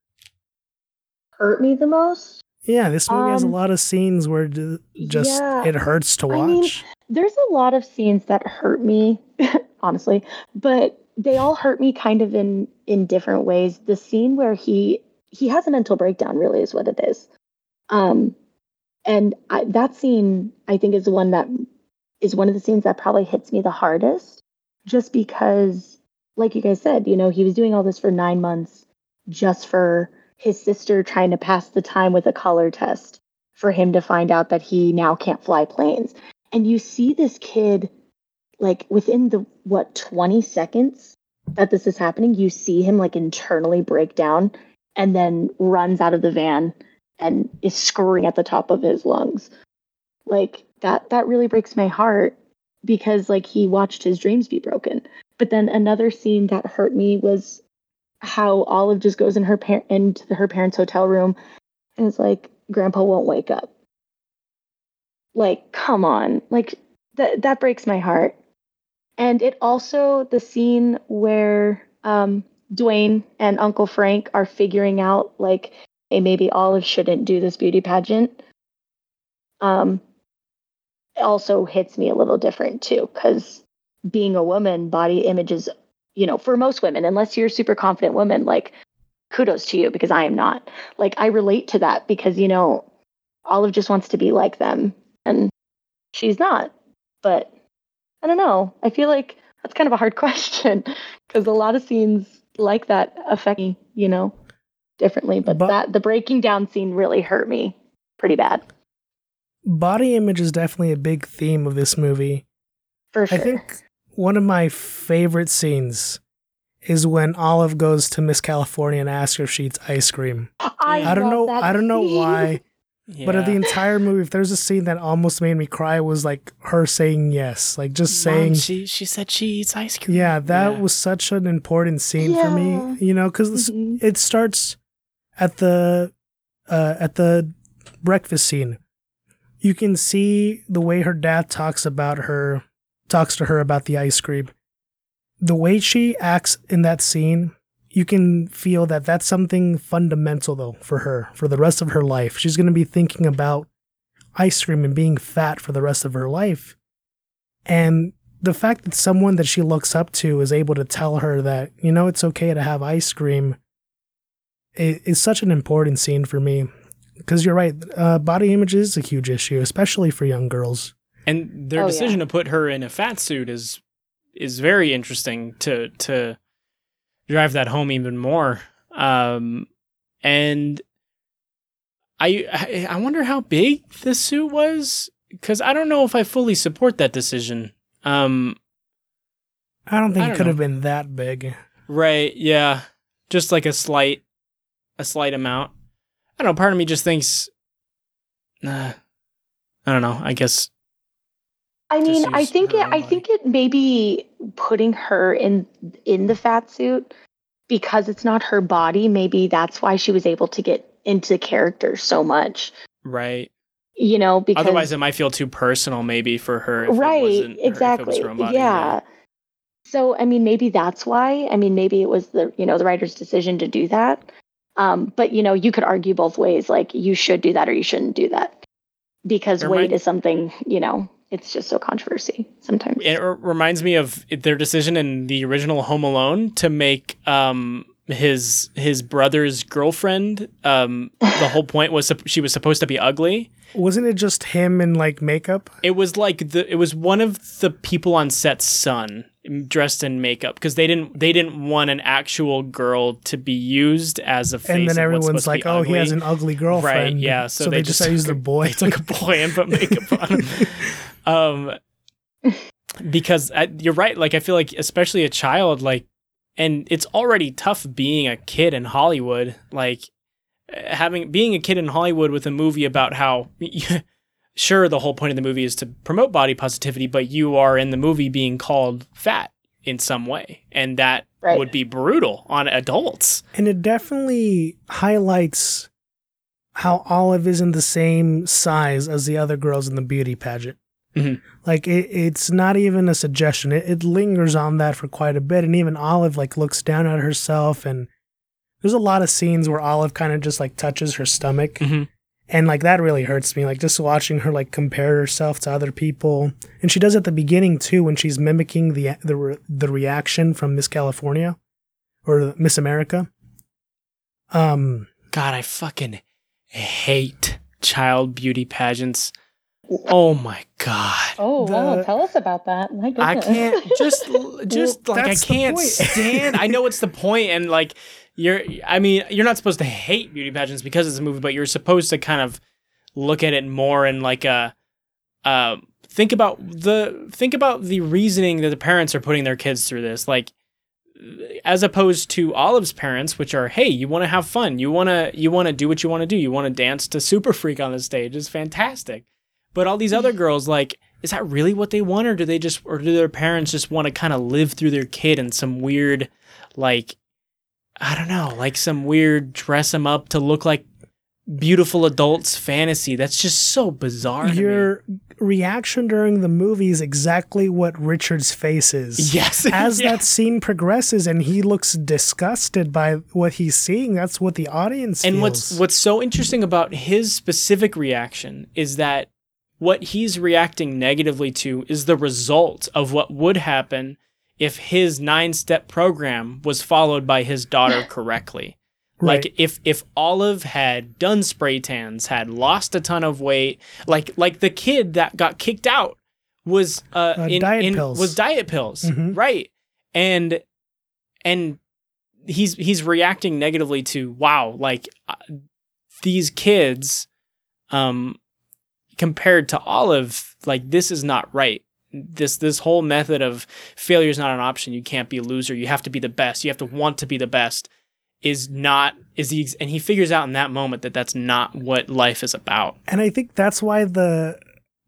Hurt me the most? Yeah, this movie has a Um, lot of scenes where just yeah. it hurts to watch. I mean, There's a lot of scenes that hurt me, honestly, but they all hurt me kind of in in different ways. The scene where he he has a mental breakdown really is what it is. Um and I, that scene I think is the one that is one of the scenes that probably hits me the hardest just because like you guys said, you know, he was doing all this for 9 months just for his sister trying to pass the time with a color test for him to find out that he now can't fly planes and you see this kid like within the what 20 seconds that this is happening you see him like internally break down and then runs out of the van and is screaming at the top of his lungs. Like that that really breaks my heart because like he watched his dreams be broken. But then another scene that hurt me was how olive just goes in her par- into her parents hotel room and is like grandpa won't wake up. Like come on. Like that that breaks my heart and it also the scene where um dwayne and uncle frank are figuring out like hey maybe olive shouldn't do this beauty pageant um also hits me a little different too because being a woman body image is you know for most women unless you're a super confident woman like kudos to you because i am not like i relate to that because you know olive just wants to be like them and she's not. But I don't know. I feel like that's kind of a hard question because a lot of scenes like that affect me, you know, differently. But, But- that the breaking down scene really hurt me pretty bad Body image is definitely a big theme of this movie. for sure. I think one of my favorite scenes is when Olive goes to Miss California and asks her if she eats ice cream. I, I don't know. I don't know scene. Why, but of the entire movie, if there's a scene that almost made me cry, was like her saying yes, like just Mom, saying. she she said she eats ice cream. Yeah, that Yeah. was such an important scene for me. You know, because Mhm. it starts at the uh, at the breakfast scene. You can see the way her dad talks about her, talks to her about the ice cream. The way she acts in that scene, you can feel that that's something fundamental though for her for the rest of her life. She's going to be thinking about ice cream and being fat for the rest of her life. And the fact that someone that she looks up to is able to tell her that, you know, it's okay to have ice cream is such an important scene for me. Because you're right, uh, body image is a huge issue, especially for young girls. and their Oh, yeah. decision to put her in a fat suit is is very interesting to to drive that home even more. Um, and I I- wonder how big the suit was because I don't know if I fully support that decision. Um, I don't think I it don't could know. have been that big. right? Yeah, just like a slight a slight amount. I don't know. Part of me just thinks, nah. I don't know. I guess I mean, I think it. I think it maybe putting her in in the fat suit because it's not her body. Maybe that's why she was able to get into character so much. right. You know, because Otherwise, it might feel too personal, maybe for her. Right wasn't her- if it was exactly her body, yeah so i mean maybe that's why i mean maybe it was the you know the writer's decision to do that um but you know you could argue both ways like you should do that or you shouldn't do that because There weight is something you know it's just so controversy sometimes It r- reminds me of their decision in the original Home Alone to make um his his brother's girlfriend. Um, the whole point was sup- she was supposed to be ugly. Wasn't it just him in like makeup? It was like the it was one of the people on set's son. Dressed in makeup because they didn't they didn't want an actual girl to be used as a face. and then everyone's like, "Oh, he has an ugly girlfriend." Right, yeah. So, they, just just used a- boy. They took a boy and put makeup on him. Um, because I, you're right. Like I feel like especially a child, like, and it's already tough being a kid in Hollywood. Like eh, having being a kid in Hollywood with a movie about how. Sure, the whole point of the movie is to promote body positivity, but you are in the movie being called fat in some way, and that Right. would be brutal on adults. And it definitely highlights how Olive isn't the same size as the other girls in the beauty pageant. Mhm. Like it, it's not even a suggestion. It, it lingers on that for quite a bit, and even Olive like looks down at herself, and there's a lot of scenes where Olive kind of just like touches her stomach, Mhm. And like that really hurts me. Like just watching her like compare herself to other people, and she does at the beginning too when she's mimicking the the re- the reaction from Miss California or Miss America. Um, God, I fucking hate child beauty pageants. Oh my god. Oh, wow. Tell us about that. My goodness. I can't just just like I can't stand. I know it's the point and like you're I mean, you're not supposed to hate beauty pageants because it's a movie, but you're supposed to kind of look at it more in like a uh think about the think about the reasoning that the parents are putting their kids through this. Like as opposed to Olive's parents, which are, hey, you want to have fun, you want to you want to do what you want to do, you want to dance to Super Freak on the stage, it's fantastic. But all these other girls, like, is that really what they want, or do they just, or do their parents just want to kind of live through their kid in some weird, like, I don't know, like some weird dress them up to look like beautiful adults fantasy? That's just so bizarre. your reaction during the movie is exactly what Richard's face is. yes, As Yeah. that scene progresses and he looks disgusted by what he's seeing, that's what the audience and feels. what's what's so interesting about his specific reaction is that what he's reacting negatively to is the result of what would happen if his nine step program was followed by his daughter correctly. Right. Like if if Olive had done spray tans, had lost a ton of weight, like like the kid that got kicked out was uh, Uh, in, diet in- pills. was diet pills, Mhm. right? And and he's he's reacting negatively to wow, like uh, these kids, um, compared to Olive, like this is not right. This this whole method of failure is not an option. You can't be a loser. You have to be the best. You have to want to be the best. Is not is the and he figures out in that moment that that's not what life is about. and I think that's why the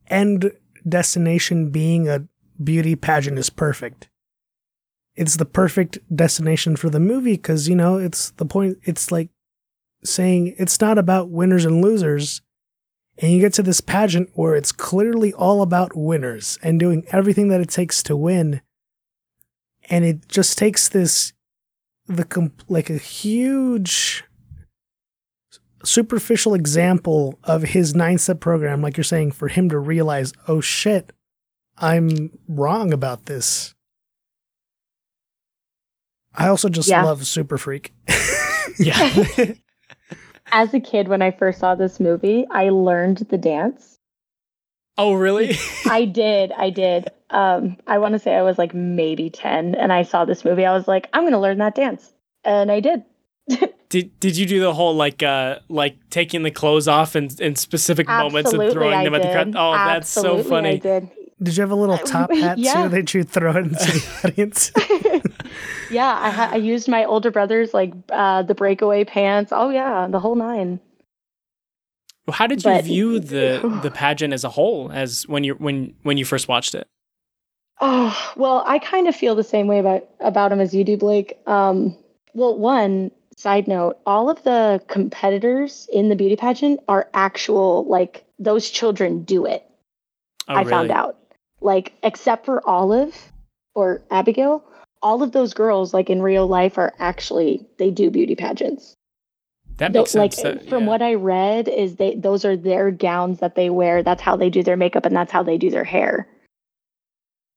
end destination being a beauty pageant is perfect. It's the perfect destination for the movie because, you know, it's the point, it's like saying it's not about winners and losers. And you get to this pageant where it's clearly all about winners and doing everything that it takes to win. And it just takes this, the comp- like a huge superficial example of his nine step program, like you're saying, for him to realize, oh shit, I'm wrong about this. I also just Yeah. love Super Freak. Yeah. As a kid, when I first saw this movie, I learned the dance. oh really? I did. I did. Um, I want to say I was like maybe 10 and I saw this movie. I was like, I'm going to learn that dance. And I did. Did did you do the whole like uh like taking the clothes off in, in specific moments and throwing I them at the crowd? did. Oh, that's so Absolutely, I funny. did. Did you have a little top hat yeah. too that you throw into the audience? Yeah, I, ha- I used my older brother's like uh, the breakaway pants. Oh yeah, the whole nine. Well, How did you But- view the the pageant as a whole as when you when when you first watched it? Oh well, I kind of feel the same way about about him as you do, Blake. Um, well, one side note: all of the competitors in the beauty pageant are actual like those children do it. Oh, I really? found out. Like, except for Olive or Abigail, all of those girls, like in real life, are actually they do beauty pageants. That makes like sense. that- from yeah. what I read, is they those are their gowns that they wear. That's how they do their makeup, and that's how they do their hair.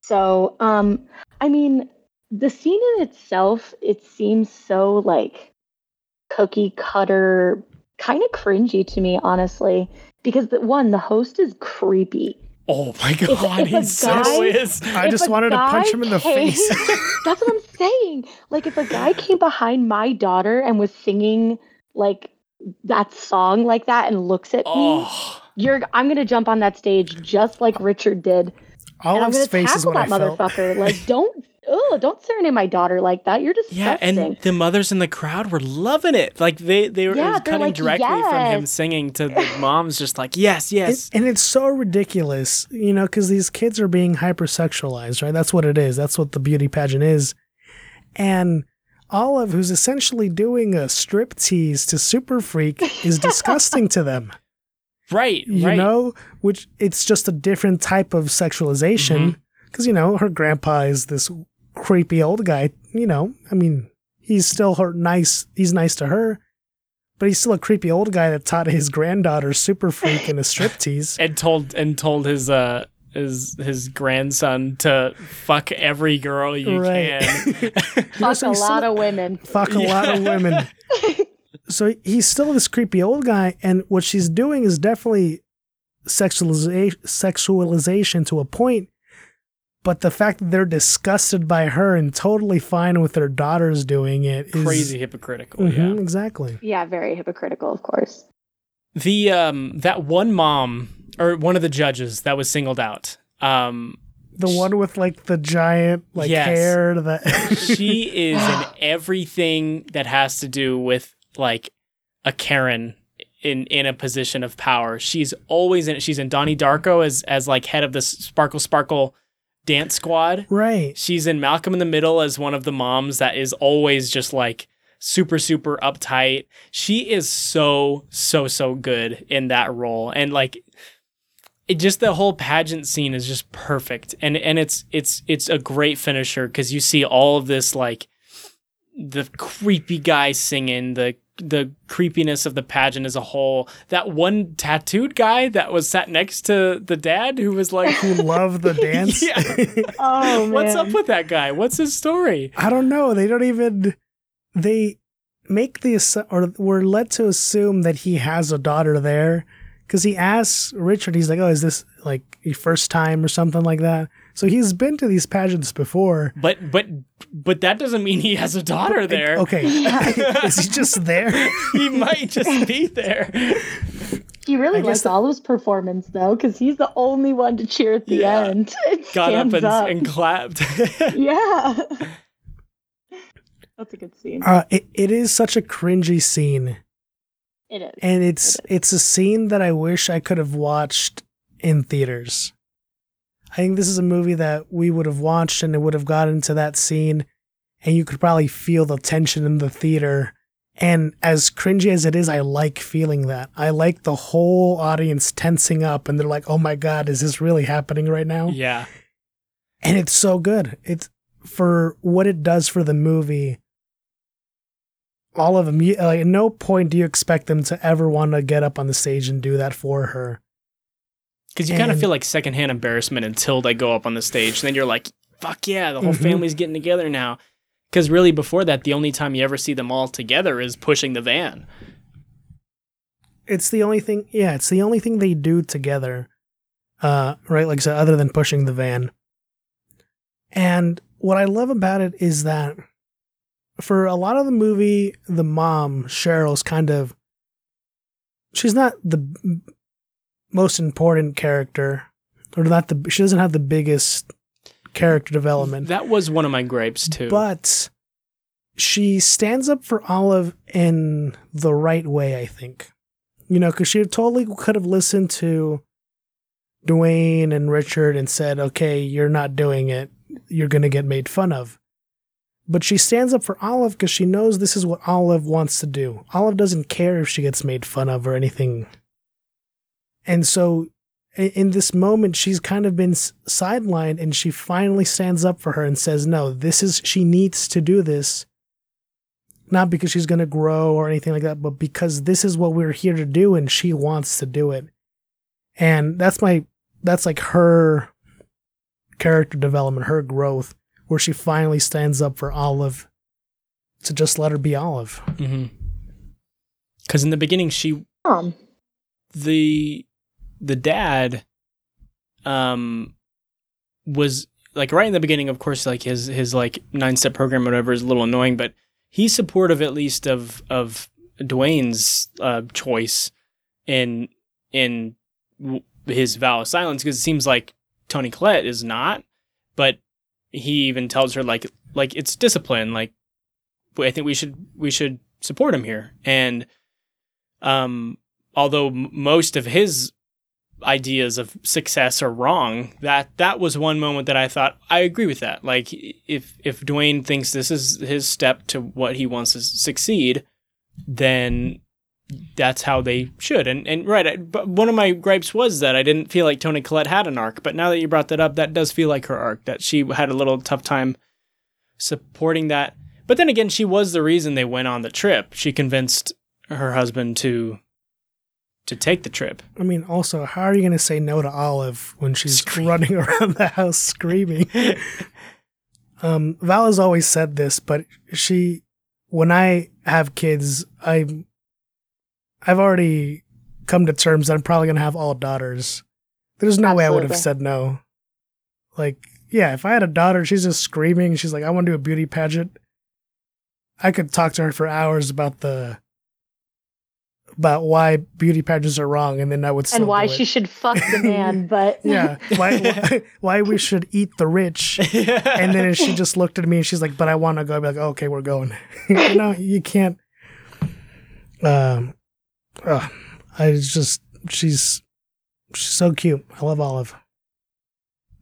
So, um, I mean, the scene in itself, it seems so like cookie cutter, kind of cringy to me, honestly. Because the one, the host is creepy. Oh my god, if a he so guy- is. I just wanted to punch him in the came- face. That's what I'm saying. Like if a guy came behind my daughter and was singing like that song like that and looks at me, Oh, you're I'm gonna jump on that stage just like Richard did. and I'm gonna face is tackle what I that felt. motherfucker. Like don't oh, don't serenade my daughter like that. You're disgusting. yeah, and the mothers in the crowd were loving it. Like they they were it Yeah, cutting like, directly from him singing to the moms, just like yes, yes. And, and it's so ridiculous, you know, because these kids are being hypersexualized, right? That's what it is. That's what the beauty pageant is. And Olive, who's essentially doing a strip tease to Super Freak, is disgusting to them. right, You right. know, which it's just a different type of sexualization. Mm-hmm. Because, you know, her grandpa is this creepy old guy. You know, I mean, he's still her nice, he's nice to her. But he's still a creepy old guy that taught his granddaughter Super Freak in a strip tease. and told and told his uh his his grandson to fuck every girl you Right. can. fuck so a lot still- of women. fuck a lot of women. so he's still this creepy old guy, and what she's doing is definitely sexualization, sexualization to a point. But the fact that they're disgusted by her and totally fine with their daughters doing it is Crazy hypocritical. Mhm, Yeah. exactly. Yeah, very hypocritical, of course. The um that one mom or one of the judges that was singled out. Um The one with like the giant like Yes. hair that she is in everything that has to do with like a Karen in in a position of power. She's always in she's in Donnie Darko as as like head of the Sparkle Sparkle dance squad. right. She's in Malcolm in the Middle as one of the moms that is always just like super super uptight. She is so so so good in that role and like it just the whole pageant scene is just perfect and and it's it's it's a great finisher cuz you see all of this like the creepy guy singing the the creepiness of the pageant as a whole. That one tattooed guy that was sat next to the dad who was like Who love the dance. Yeah. Oh man. What's up with that guy? What's his story? I don't know. They don't even. They make the or we're led to assume that he has a daughter there because he asks Richard. He's like, "Oh, is this like your first time or something like that?" So he's been to these pageants before. But but but that doesn't mean he has a daughter there. Okay, is he just there? he might just be there. He really I guess likes that- Olive's performance though, because he's the only one to cheer at the Yeah. end. and Got up and, up. and clapped. yeah. That's a good scene. Uh, it, it is such a cringy scene, It is. and it's it's a scene that I wish I could have watched in theaters. I think this is a movie that we would have watched and it would have gotten to that scene and you could probably feel the tension in the theater. And as cringy as it is, I like feeling that. I like the whole audience tensing up and they're like, oh my God, is this really happening right now? yeah. And it's so good. It's for what it does for the movie. All of them, like, at no point do you expect them to ever want to get up on the stage and do that for her. Because you kind of feel like secondhand embarrassment until they go up on the stage. Then you're like, fuck yeah, the whole Mhm. family's getting together now. Because really, before that, the only time you ever see them all together is pushing the van. it's the only thing yeah it's the only thing they do together uh right like I said other than pushing the van and what i love about it is that for a lot of the movie the mom Sheryl's kind of she's not the most important character or not the she doesn't have the biggest character development That was one of my gripes too. but she stands up for Olive in the right way, I think. You know, because she totally could have listened to Dwayne and Richard and said, okay, you're not doing it. You're going to get made fun of. But she stands up for Olive because she knows this is what Olive wants to do. Olive doesn't care if she gets made fun of or anything. And so in this moment, she's kind of been sidelined and she finally stands up for her and says, no, this is, she needs to do this. Not because she's going to grow or anything like that, but because this is what we're here to do and she wants to do it. And that's my, that's like her character development, her growth, where she finally stands up for Olive to just let her be Olive. Because Mm-hmm. in the beginning, she Um, the the dad um was like right in the beginning of course like his his like nine step program whatever is a little annoying but he's supportive at least of of Dwayne's uh choice in in w- his vow of silence because it seems like Toni Collette is not but he even tells her like like it's discipline like I think we should we should support him here. And um although most of his ideas of success are wrong that that was one moment that i thought i agree with that. Like if if dwayne thinks this is his step to what he wants to succeed then that's how they should. And and right I, but one of my gripes was that i didn't feel like Toni Collette had an arc. But now that you brought that up that does feel like her arc that she had a little tough time supporting that. But then again she was the reason they went on the trip. She convinced her husband to to take the trip. I mean, also, how are you going to say no to Olive when she's Scream. running around the house screaming? um, Val has always said this, but she, when I have kids, I, I've already come to terms that I'm probably going to have all daughters. There's no Absolutely. way I would have said no. Like, yeah, if I had a daughter, she's just screaming. She's like, I want to do a beauty pageant. I could talk to her for hours about the about why beauty pageants are wrong, and then I would and why she should fuck the man, but yeah, why, why, why we should eat the rich, and then she just looked at me and she's like, "But I want to go." I'd be like, oh, "Okay, we're going." you know, you can't. Um, uh, I just she's she's so cute. I love Olive.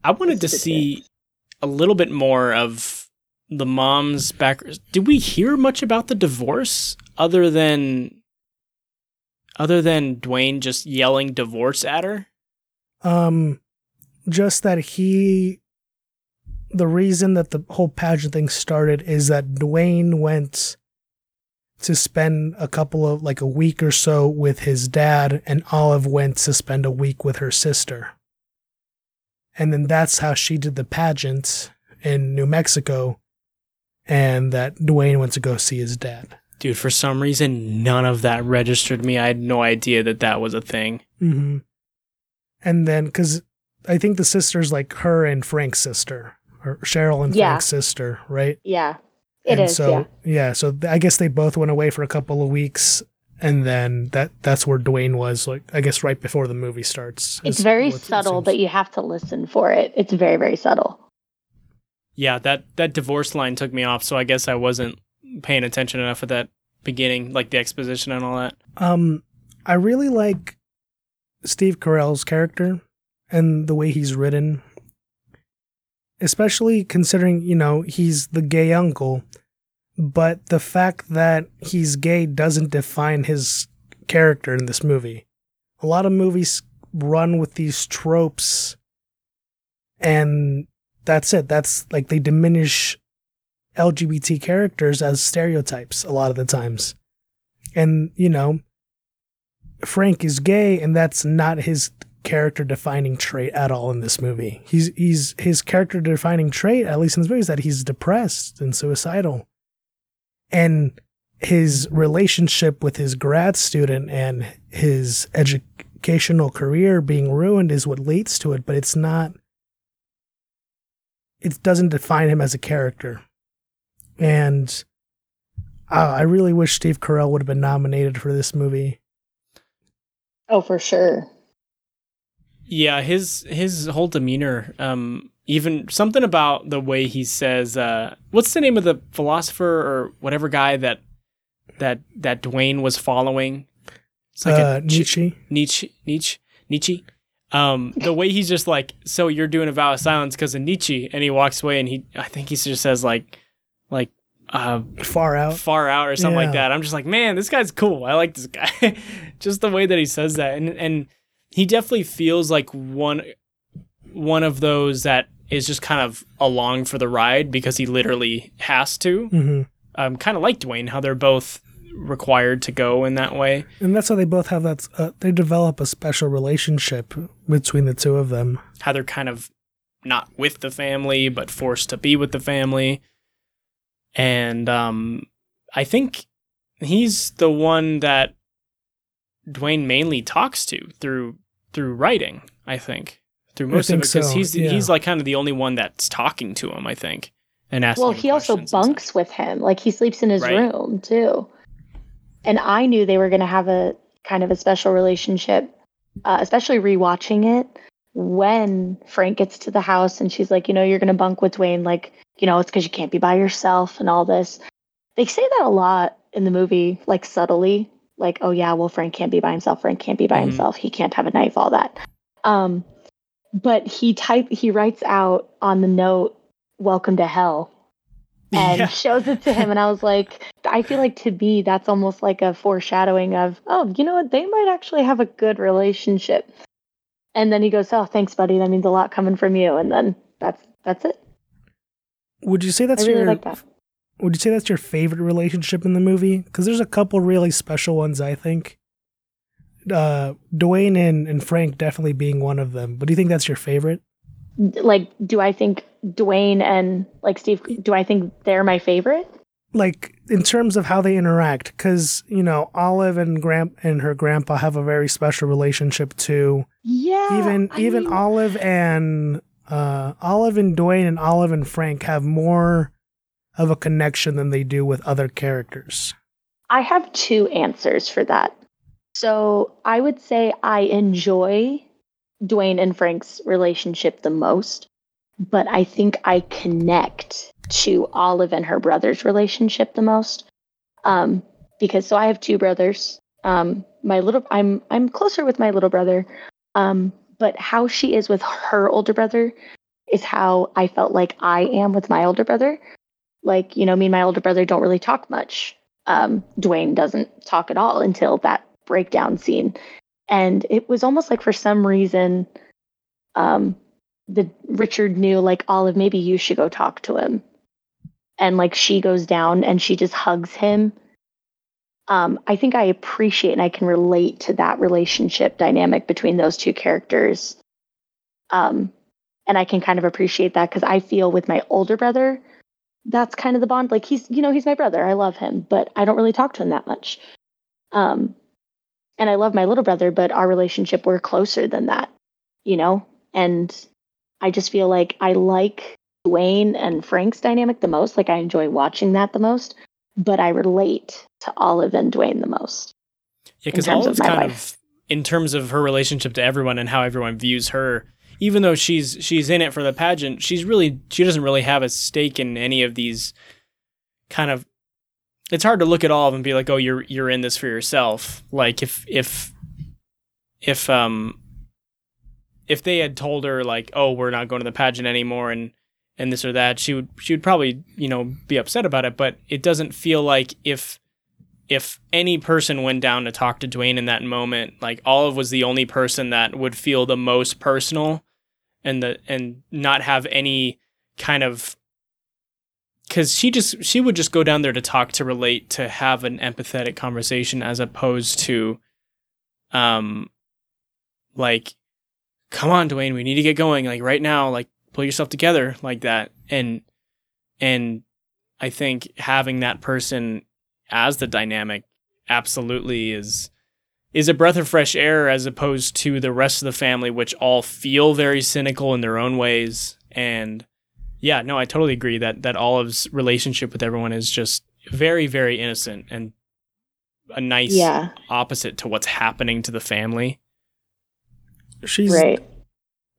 I wanted to see a little bit more of the mom's background. Did we hear much about the divorce other than other than Dwayne just yelling divorce at her? Um, just that he, the reason that the whole pageant thing started is that Dwayne went to spend a couple of like a week or so with his dad, and Olive went to spend a week with her sister. And then that's how she did the pageant in New Mexico, and that Dwayne went to go see his dad. Dude, for some reason, none of that registered me. I had no idea that that was a thing. Mm-hmm. And then, because I think the sister's like her and Frank's sister, or Sheryl and yeah. Frank's sister, right? Yeah, it and is. So yeah. yeah, so I guess they both went away for a couple of weeks, and then that that's where Dwayne was. Like I guess right before the movie starts. It's very subtle, but you have to listen for it. It's very very subtle. Yeah, that that divorce line took me off, so I guess I wasn't paying attention enough at that beginning, like the exposition and all that. Um, I really like Steve Carell's character and the way he's written, especially considering you know he's the gay uncle, but the fact that he's gay doesn't define his character in this movie. A lot of movies run with these tropes and that's it. That's like they diminish LGBT characters as stereotypes a lot of the times. And, you know, Frank is gay and that's not his character defining trait at all in this movie. He's he's his character defining trait, at least in this movie, is that he's depressed and suicidal. And his relationship with his grad student and his educational career being ruined is what leads to it, but it's not it doesn't define him as a character. And uh, I really wish Steve Carell would have been nominated for this movie. Oh, for sure. Yeah, his his whole demeanor, um, even something about the way he says, uh, "What's the name of the philosopher or whatever guy that that that Dwayne was following?" It's like uh, a, Nietzsche. Nietzsche. Nietzsche. Nietzsche. Um, the way he's just like, "So you're doing a vow of silence because of Nietzsche," and he walks away, and he, I think he just says like, like uh, far out, far out, or something yeah. like that. I'm just like, man, this guy's cool. I like this guy. just the way that he says that, and and he definitely feels like one one of those that is just kind of along for the ride because he literally has to. Mm-hmm. Um, kind of like Dwayne, how they're both required to go in that way, and that's how they both have that. Uh, they develop a special relationship between the two of them. How they're kind of not with the family, but forced to be with the family and um, I think he's the one that Dwayne mainly talks to through through writing. I think through most of it because so, he's yeah. he's like kind of the only one that's talking to him, I think, and asking. Well, he also bunks with him, like he sleeps in his right. room too. And I knew they were going to have a kind of a special relationship, uh, especially rewatching it when Frank gets to the house and she's like, you know, you're going to bunk with Dwayne, like, you know, it's because you can't be by yourself and all this. They say that a lot in the movie, like subtly, like, oh yeah, well, Frank can't be by himself. Frank can't be by mm-hmm. himself. He can't have a knife, all that. Um, but he type he writes out on the note welcome to hell and yeah. shows it to him and i was like i feel like to me that's almost like a foreshadowing of oh you know what they might actually have a good relationship and then he goes oh thanks buddy that means a lot coming from you and then that's that's it would you say that's really your like that. would you say that's your favorite relationship in the movie because there's a couple really special ones i think uh, Dwayne and, and Frank definitely being one of them. But do you think that's your favorite? Like, do I think Dwayne and like Steve? Do I think they're my favorite? Like in terms of how they interact, because you know Olive and Grand and her grandpa have a very special relationship too. Yeah. Even I even mean... Olive and uh, Olive and Dwayne and Olive and Frank have more of a connection than they do with other characters. I have two answers for that. So I would say I enjoy Dwayne and Frank's relationship the most, but I think I connect to Olive and her brother's relationship the most. Um, because so I have two brothers. Um, my little I'm I'm closer with my little brother. Um, but how she is with her older brother is how I felt like I am with my older brother. Like, you know, me and my older brother don't really talk much. Um, Dwayne doesn't talk at all until that breakdown scene. And it was almost like for some reason, um, the Richard knew like Olive, maybe you should go talk to him. And like she goes down and she just hugs him. Um, I think I appreciate and I can relate to that relationship dynamic between those two characters. Um, and I can kind of appreciate that because I feel with my older brother, that's kind of the bond. Like he's, you know, he's my brother. I love him, but I don't really talk to him that much. Um, and I love my little brother, but our relationship we're closer than that, you know? And I just feel like I like Dwayne and Frank's dynamic the most. Like I enjoy watching that the most, but I relate to Olive and Dwayne the most. Yeah, because Olive's of kind life. of in terms of her relationship to everyone and how everyone views her. Even though she's she's in it for the pageant, she's really she doesn't really have a stake in any of these kind of it's hard to look at all of them and be like, oh, you're you're in this for yourself. Like if if if um if they had told her like, oh, we're not going to the pageant anymore and and this or that, she would she would probably you know be upset about it. But it doesn't feel like if if any person went down to talk to Dwayne in that moment, like Olive was the only person that would feel the most personal and the and not have any kind of because she just she would just go down there to talk to relate to have an empathetic conversation as opposed to um like come on dwayne we need to get going like right now like pull yourself together like that and and i think having that person as the dynamic absolutely is is a breath of fresh air as opposed to the rest of the family which all feel very cynical in their own ways and yeah, no, I totally agree that that Olive's relationship with everyone is just very, very innocent and a nice yeah. opposite to what's happening to the family. She's right.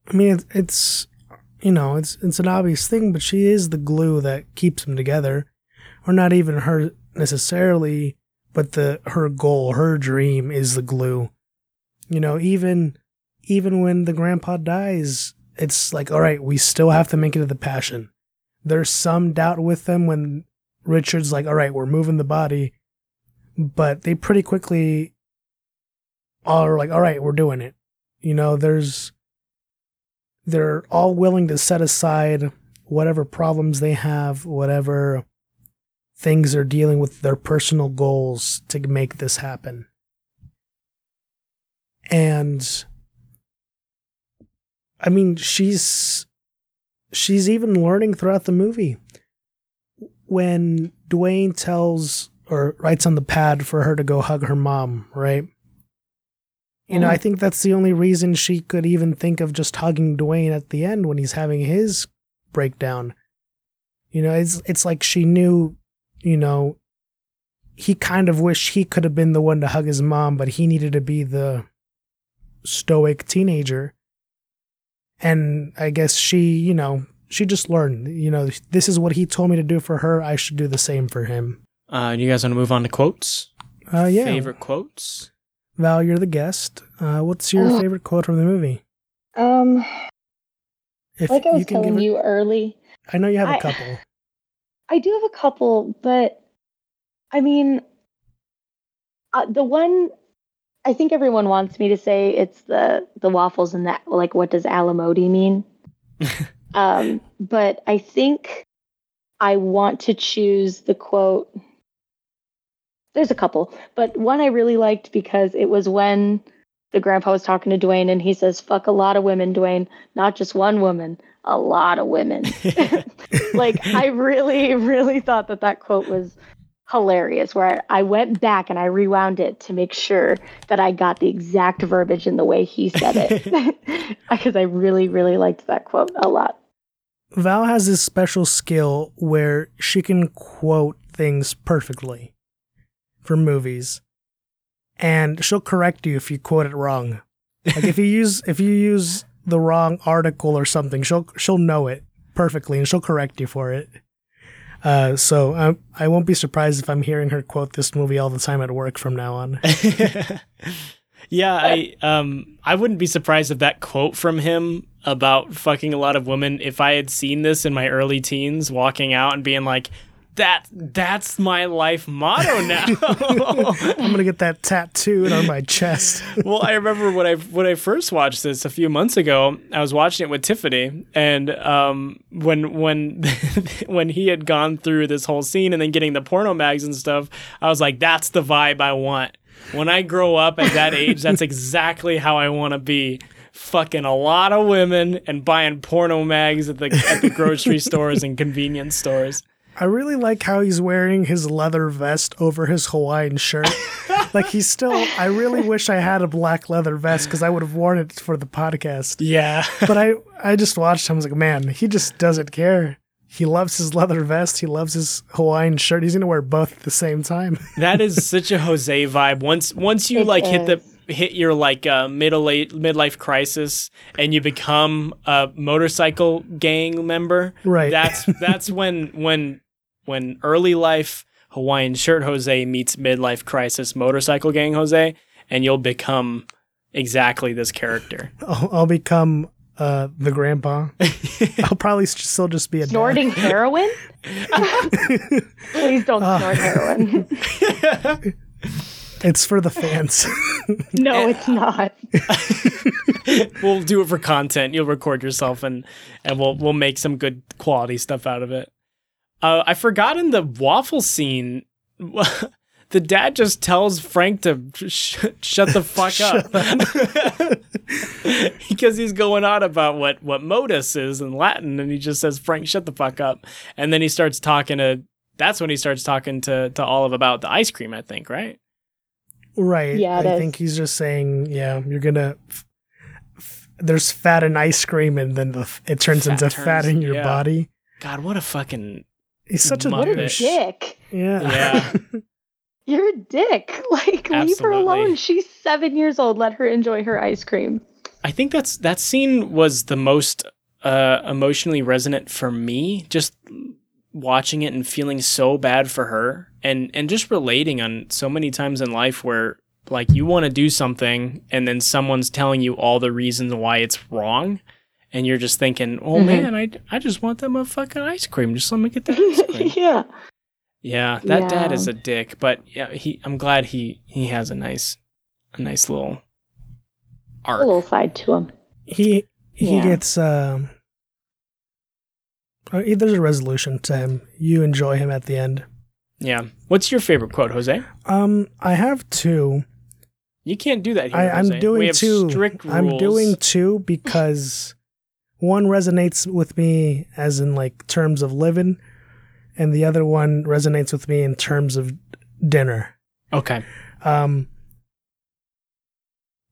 I mean, it's, it's you know, it's it's an obvious thing, but she is the glue that keeps them together, or not even her necessarily, but the her goal, her dream is the glue. You know, even even when the grandpa dies, it's like, all right, we still have to make it to the passion. There's some doubt with them when Richard's like, all right, we're moving the body, but they pretty quickly are like, all right, we're doing it. You know, there's, they're all willing to set aside whatever problems they have, whatever things they're dealing with, their personal goals to make this happen. And I mean, she's she's even learning throughout the movie. When Dwayne tells or writes on the pad for her to go hug her mom, right? You know, I think that's the only reason she could even think of just hugging Dwayne at the end when he's having his breakdown. You know, it's it's like she knew, you know, he kind of wished he could have been the one to hug his mom, but he needed to be the stoic teenager. And I guess she, you know, she just learned, you know, this is what he told me to do for her. I should do the same for him. Uh, you guys want to move on to quotes? Uh, yeah. Favorite quotes? Val, you're the guest. Uh, what's your Oh. favorite quote from the movie? Um, If like I was can telling it- you early, I know you have a I- couple. I do have a couple, but I mean, uh, the one I think everyone wants me to say it's the the waffles and that like what does alamodi mean? um, but I think I want to choose the quote. There's a couple, but one I really liked because it was when the grandpa was talking to Dwayne and he says, "Fuck a lot of women, Dwayne, not just one woman, a lot of women." like I really, really thought that that quote was hilarious. Where I, went back and I rewound it to make sure that I got the exact verbiage in the way he said it, because I really, really liked that quote a lot. Val has this special skill where she can quote things perfectly for movies, and she'll correct you if you quote it wrong. Like if you use if you use the wrong article or something, she'll she'll know it perfectly and she'll correct you for it. Uh, so I I won't be surprised if I'm hearing her quote this movie all the time at work from now on. yeah, I um I wouldn't be surprised if that quote from him about fucking a lot of women if I had seen this in my early teens walking out and being like that that's my life motto now. I'm gonna get that tattooed on my chest. well, I remember when I when I first watched this a few months ago. I was watching it with Tiffany, and um, when when when he had gone through this whole scene and then getting the porno mags and stuff, I was like, "That's the vibe I want." When I grow up at that age, that's exactly how I want to be. Fucking a lot of women and buying porno mags at the at the grocery stores and convenience stores. I really like how he's wearing his leather vest over his Hawaiian shirt. like he's still. I really wish I had a black leather vest because I would have worn it for the podcast. Yeah. But I, I just watched him. I was like, man, he just doesn't care. He loves his leather vest. He loves his Hawaiian shirt. He's gonna wear both at the same time. That is such a Jose vibe. Once once you It like hit the hit your like uh, middle age, midlife crisis and you become a motorcycle gang member. Right. That's that's when when when early life Hawaiian shirt Jose meets midlife crisis motorcycle gang Jose, and you'll become exactly this character. I'll, I'll become uh, the grandpa. I'll probably s- still just be a dad. Snorting heroin? Please don't Ah. snort heroin. It's for the fans. no, it's not. we'll do it for content. You'll record yourself and and we'll we'll make some good quality stuff out of it. Uh, I forgot in the waffle scene, the dad just tells Frank to sh- shut the fuck up because he's going on about what what modus is in Latin, and he just says Frank, shut the fuck up, and then he starts talking to. That's when he starts talking to to Olive about the ice cream. I think, right? right. Yeah, I is. think he's just saying, yeah, you're gonna. F- f- there's fat in ice cream, and then the, f- it turns Fat into turns- fat in your yeah. body. God, what a fucking He's such a What What a dick. Yeah. yeah. You're a dick. Like, leave her alone. She's seven years old. Let her enjoy her ice cream. I think that's that scene was the most uh, emotionally resonant for me. Just watching it and feeling so bad for her, and and just relating on so many times in life where like you want to do something, and then someone's telling you all the reasons why it's wrong, and you're just thinking, "Oh Mhm. man, I I just want that motherfucking ice cream. Just let me get that ice cream." yeah. yeah, that dad is a dick, but yeah, he. I'm glad he he has a nice a nice little A little side to him. He he Yeah. gets um. uh, There's a resolution to him. You enjoy him at the end. Yeah. What's your favorite quote, Jose? Um, I have two. You can't do that here. I, I'm Jose. doing we have two. Strict rules. I'm doing two because one resonates with me as in like terms of living, and the other one resonates with me in terms of dinner. Okay. Um,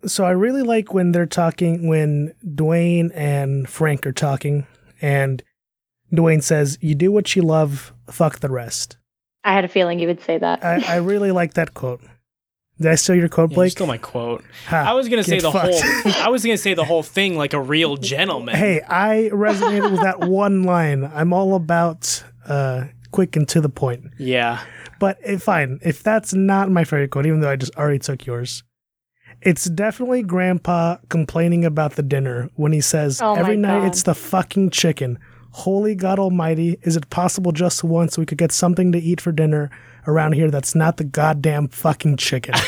so I really like when they're talking when Dwayne and Frank are talking and Dwayne says, You do what you love, fuck the rest. I had a feeling you would say that. I, I really like that quote. Did I steal your quote, Yeah, you stole my quote. Ha, I was gonna say the fucked. whole. I was gonna say the whole thing like a real gentleman. hey, I resonated with that one line. I'm all about uh, quick and to the point. Yeah. But eh, fine, if that's not my favorite quote, even though I just already took yours, it's definitely Grandpa complaining about the dinner when he says, Oh Every night God. it's the fucking chicken. Holy God Almighty, is it possible just once we could get something to eat for dinner around here that's not the goddamn fucking chicken?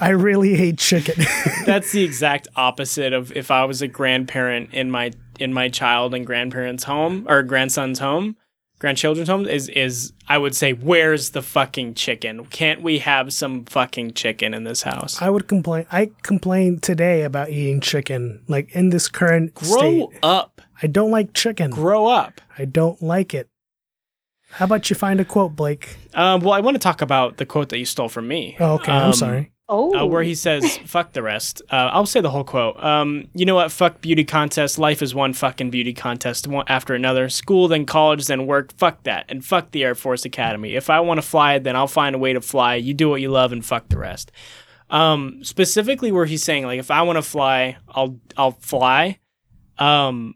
I really hate chicken. That's the exact opposite of if I was a grandparent in my in my child and grandparents' home or grandson's home, grandchildren's home is is I would say, where's the fucking chicken? Can't we have some fucking chicken in this house? I would complain. I complain today about eating chicken, like in this current Grow state. up. I don't like chicken. Grow up. I don't like it. How about you find a quote, Blake? Um, well, I want to talk about the quote that you stole from me. Oh, okay. I'm Um, sorry. oh, uh, where he says "fuck the rest." Uh, I'll say the whole quote. Um, you know what? Fuck beauty contest. Life is one fucking beauty contest one after another. School, then college, then work. Fuck that, and fuck the Air Force Academy. If I want to fly, then I'll find a way to fly. You do what you love, and fuck the rest. Um, specifically, where he's saying like, if I want to fly, I'll I'll fly. Um,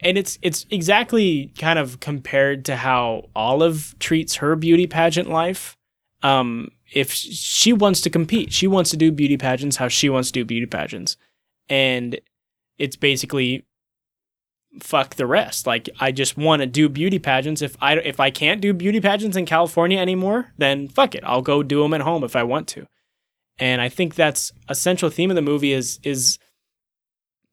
and it's it's exactly kind of compared to how Olive treats her beauty pageant life. Um, if she wants to compete, she wants to do beauty pageants how she wants to do beauty pageants, and it's basically fuck the rest. Like I just want to do beauty pageants. If I if I can't do beauty pageants in California anymore, then fuck it. I'll go do them at home if I want to. And I think that's a central theme of the movie is is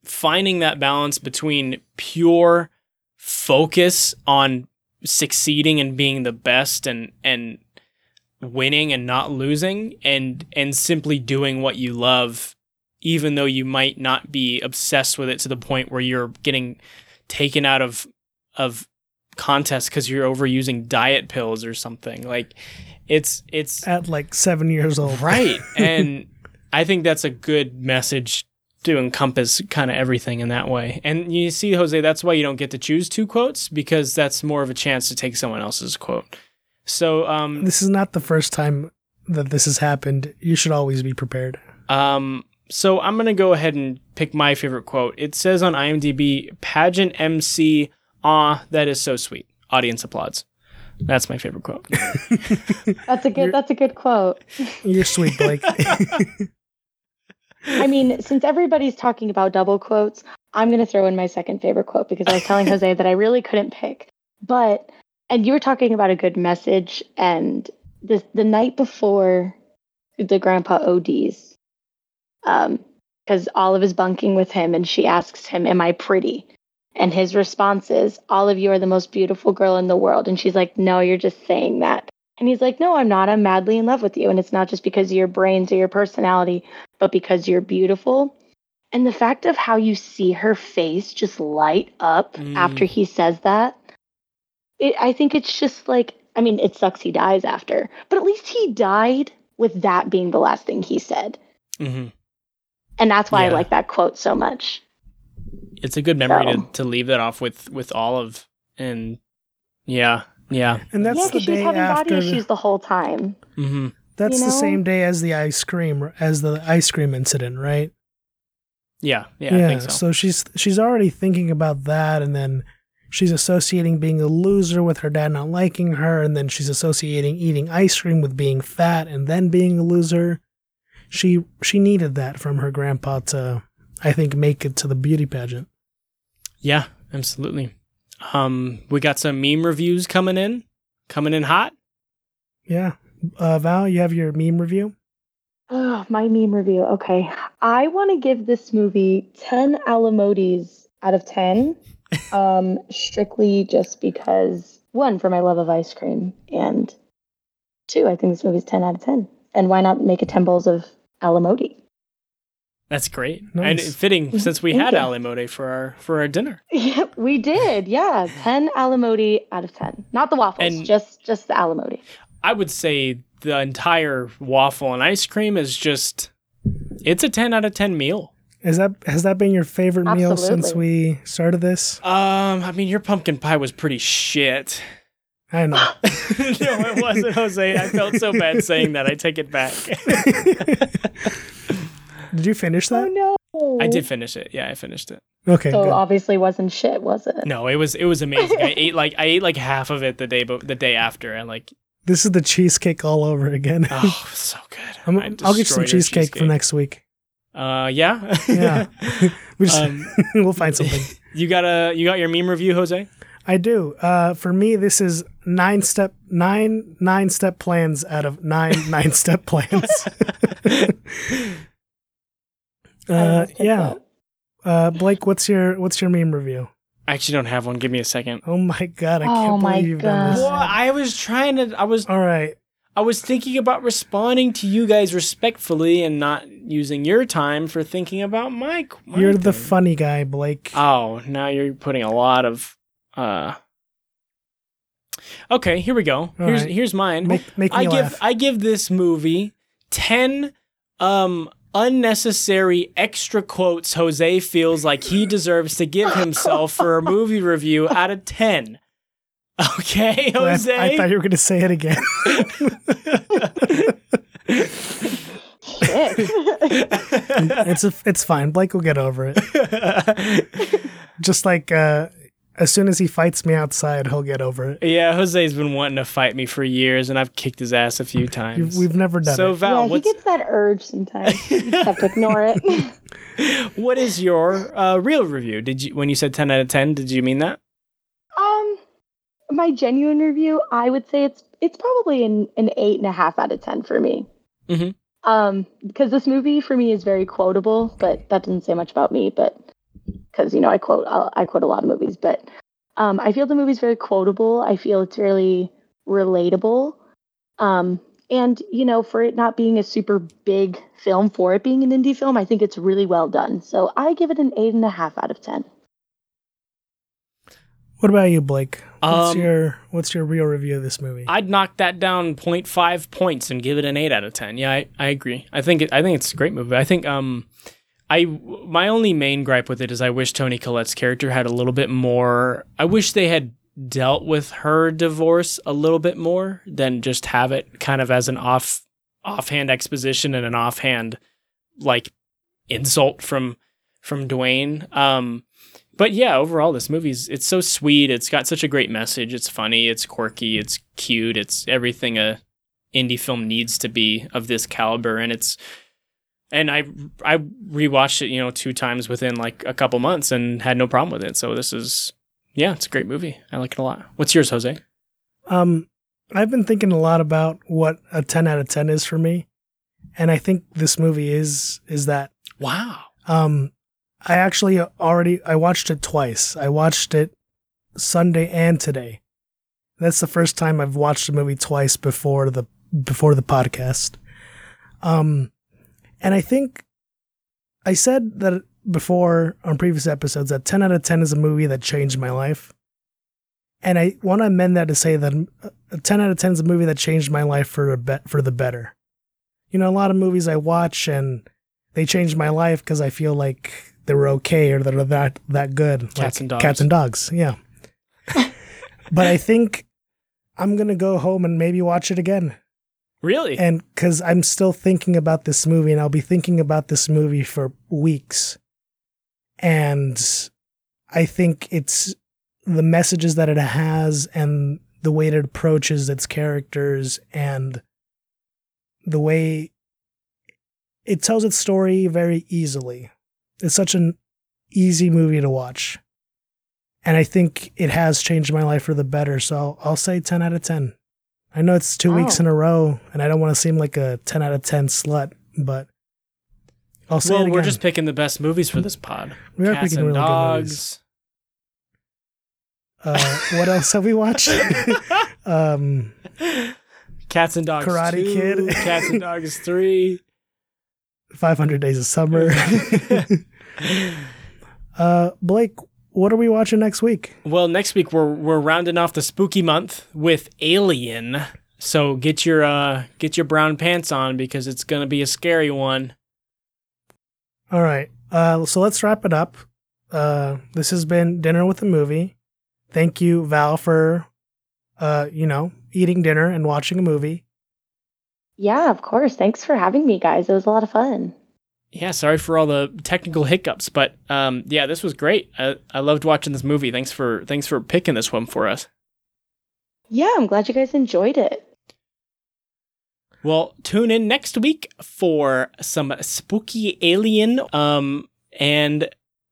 finding that balance between pure focus on succeeding and being the best and and winning and not losing and and simply doing what you love even though you might not be obsessed with it to the point where you're getting taken out of of contests because you're overusing diet pills or something like it's it's At like seven years old. right and i think that's a good message to encompass kind of everything in that way and you see jose that's why you don't get to choose two quotes because that's more of a chance to take someone else's quote so um This is not the first time that this has happened. You should always be prepared. Um, so I'm gonna go ahead and pick my favorite quote. It says on IMDb, "Pageant MC, ah, that is so sweet." Audience applauds. That's my favorite quote. that's a good. That's a good quote. You're sweet, Blake. I mean, since everybody's talking about double quotes, I'm going to throw in my second favorite quote because I was telling Jose that I really couldn't pick. But, and you were talking about a good message, and the, the night before the grandpa ODs, um, because Olive is bunking with him and she asks him, Am I pretty? And his response is, All of you are the most beautiful girl in the world. And she's like, No, you're just saying that. And he's like, No, I'm not. I'm madly in love with you. And it's not just because of your brains or your personality, but because you're beautiful. And the fact of how you see her face just light up Mm. after he says that, it, I think it's just like, I mean, it sucks he dies after, but at least he died with that being the last thing he said. hmm And that's why I like that quote so much. It's a good memory So- to, to leave that off with with Olive, and yeah, yeah. And that's yeah, the because she was day having body after. issues the whole time. hmm that's you the same day as the ice cream, as the ice cream incident, right? Yeah, yeah, I think so. she's she's already thinking about that, and then she's associating being a loser with her dad not liking her, and then she's associating eating ice cream with being fat and then being a loser. She she needed that from her grandpa to, I think, make it to the beauty pageant. Yeah, absolutely. Um, we got some meme reviews coming in, coming in hot. Yeah, uh, Val, you have your meme review. Oh, my meme review. Okay. I want to give this movie 10 Alamodis out of 10. um, strictly just because, one, for my love of ice cream, and two, I think this movie's 10 out of 10. And why not make it 10 bowls of Alamodi? That's great Nice. and fitting since we Thank had you. alimode for our for our dinner. Yeah, we did. Yeah, 10 Alamodi out of 10. Not the waffles, And- just just the Alamodi. I would say the entire waffle and ice cream is just It's a 10 out of 10 meal. Is that has that been your favorite meal since we started this? Um, I mean, your pumpkin pie was pretty shit. I know. no, it wasn't, Jose. I felt so bad saying that. I take it back. Did you finish that? Oh no! I did finish it. Yeah, I finished it. Okay, So good. obviously wasn't shit, was it? No, it was it was amazing. I ate like I ate like half of it the day but the day after, and like This is the cheesecake all over again. oh, so good. I'm, I I'll get some destroyed your cheesecake, for next week. Uh, yeah, Yeah, we just, Um, we'll find something. you got a you got your meme review, Jose? I do. Uh, for me, this is nine step nine nine step plans out of nine nine step plans. Uh, yeah. Uh, Blake, what's your what's your meme review? I actually don't have one. Give me a second. Oh my god, I Oh can't my believe you've done this. God. Well, I was trying to. I was All right, I was thinking about responding to you guys respectfully and not using your time for thinking about my. my you're the thing. funny guy, Blake. Oh, now you're putting a lot of. uh Okay, here we go. All here's right. here's mine. make make me I give. I give this movie ten um unnecessary extra quotes Jose feels like he deserves to give himself for a movie review out of ten. Okay, I, Jose. I thought you were going to say it again. Shit. it's a, it's fine. Blake will get over it. Just like uh, as soon as he fights me outside, he'll get over it. yeah, Jose's been wanting to fight me for years, and I've kicked his ass a few times. we've never done so it. Val, yeah, he what's gets that urge sometimes. You just have to ignore it. what is your uh, real review? Did you when you said ten out of ten? Did you mean that? Um, my genuine review, I would say it's it's probably an an eight and a half out of ten for me. Mhm. Um, because this movie for me is very quotable, but that doesn't say much about me. But because you know I quote I, I quote a lot of movies, but um, I feel the movie's very quotable. I feel it's really relatable. Um, and you know, for it not being a super big film, for it being an indie film, I think it's really well done. So I give it an eight and a half out of ten. What about you, Blake? What's Um, your what's your real review of this movie? I'd knock that down 0.5 points and give it an 8 out of 10. Yeah, I, I agree. I think it, I think it's a great movie. I think um I my only main gripe with it is I wish Toni Collette's character had a little bit more I wish they had dealt with her divorce a little bit more than just have it kind of as an off offhand exposition and an offhand like insult from from Dwayne. Um but yeah, overall, this movie's it's so sweet. It's got such a great message. It's funny. It's quirky. It's cute. It's everything a indie film needs to be of this caliber. And it's and I I rewatched it, you know, two times within like a couple months and had no problem with it. So this is yeah, it's a great movie. I like it a lot. What's yours, Jose? Um, I've been thinking a lot about what a ten out of ten is for me, and I think this movie is is that. Wow. Um, I actually already I watched it twice. I watched it Sunday and today. That's the first time I've watched a movie twice before the before the podcast. Um, and I think I said that before on previous episodes that 10 out of 10 is a movie that changed my life. And I want to amend that to say that a 10 out of 10 is a movie that changed my life for a bet for the better. You know, a lot of movies I watch and they changed my life because I feel like they were okay or they're that that good. Cats like and dogs. Cats and dogs, yeah. but I think I'm gonna go home and maybe watch it again, Really? and because I'm still thinking about this movie, and I'll be thinking about this movie for weeks. And I think it's the messages that it has, and the way it approaches its characters, and the way it tells its story very easily. It's such an easy movie to watch. And I think it has changed my life for the better. So I'll, I'll say 10 out of 10. I know it's two weeks in a row, and I don't want to seem like a 10 out of 10 slut, but I'll say well, it again. we're just picking the best movies for this pod. We are Cats picking and really good movies. uh, what else have we watched? um, Cats and Dogs Karate 2, Kid. Cats and Dogs 3. 500 Days of Summer. uh, Blake, what are we watching next week? well, next week we're we're rounding off the spooky month with Alien. So get your uh get your brown pants on because it's going to be a scary one. All right. Uh, so let's wrap it up. Uh, this has been dinner with a movie. Thank you, Val, for uh, you know, eating dinner and watching a movie. Yeah, of course. Thanks for having me, guys. It was a lot of fun. Yeah, sorry for all the technical hiccups, but um, yeah, this was great. I, I loved watching this movie. Thanks for thanks for picking this one for us. Yeah, I'm glad you guys enjoyed it. Well, tune in next week for some spooky alien, um, and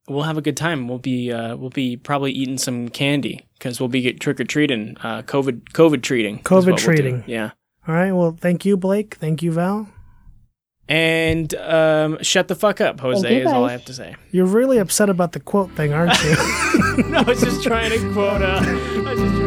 we'll have a good time. We'll be uh, we'll be probably eating some candy because we'll be trick or treating, uh, COVID COVID treating, COVID treating. We'll yeah. All right. Well, thank you, Blake. Thank you, Val. And um, shut the fuck up, Jose, is all I have to say. You're really upset about the quote thing, aren't you? no, I was just trying to quote. Uh,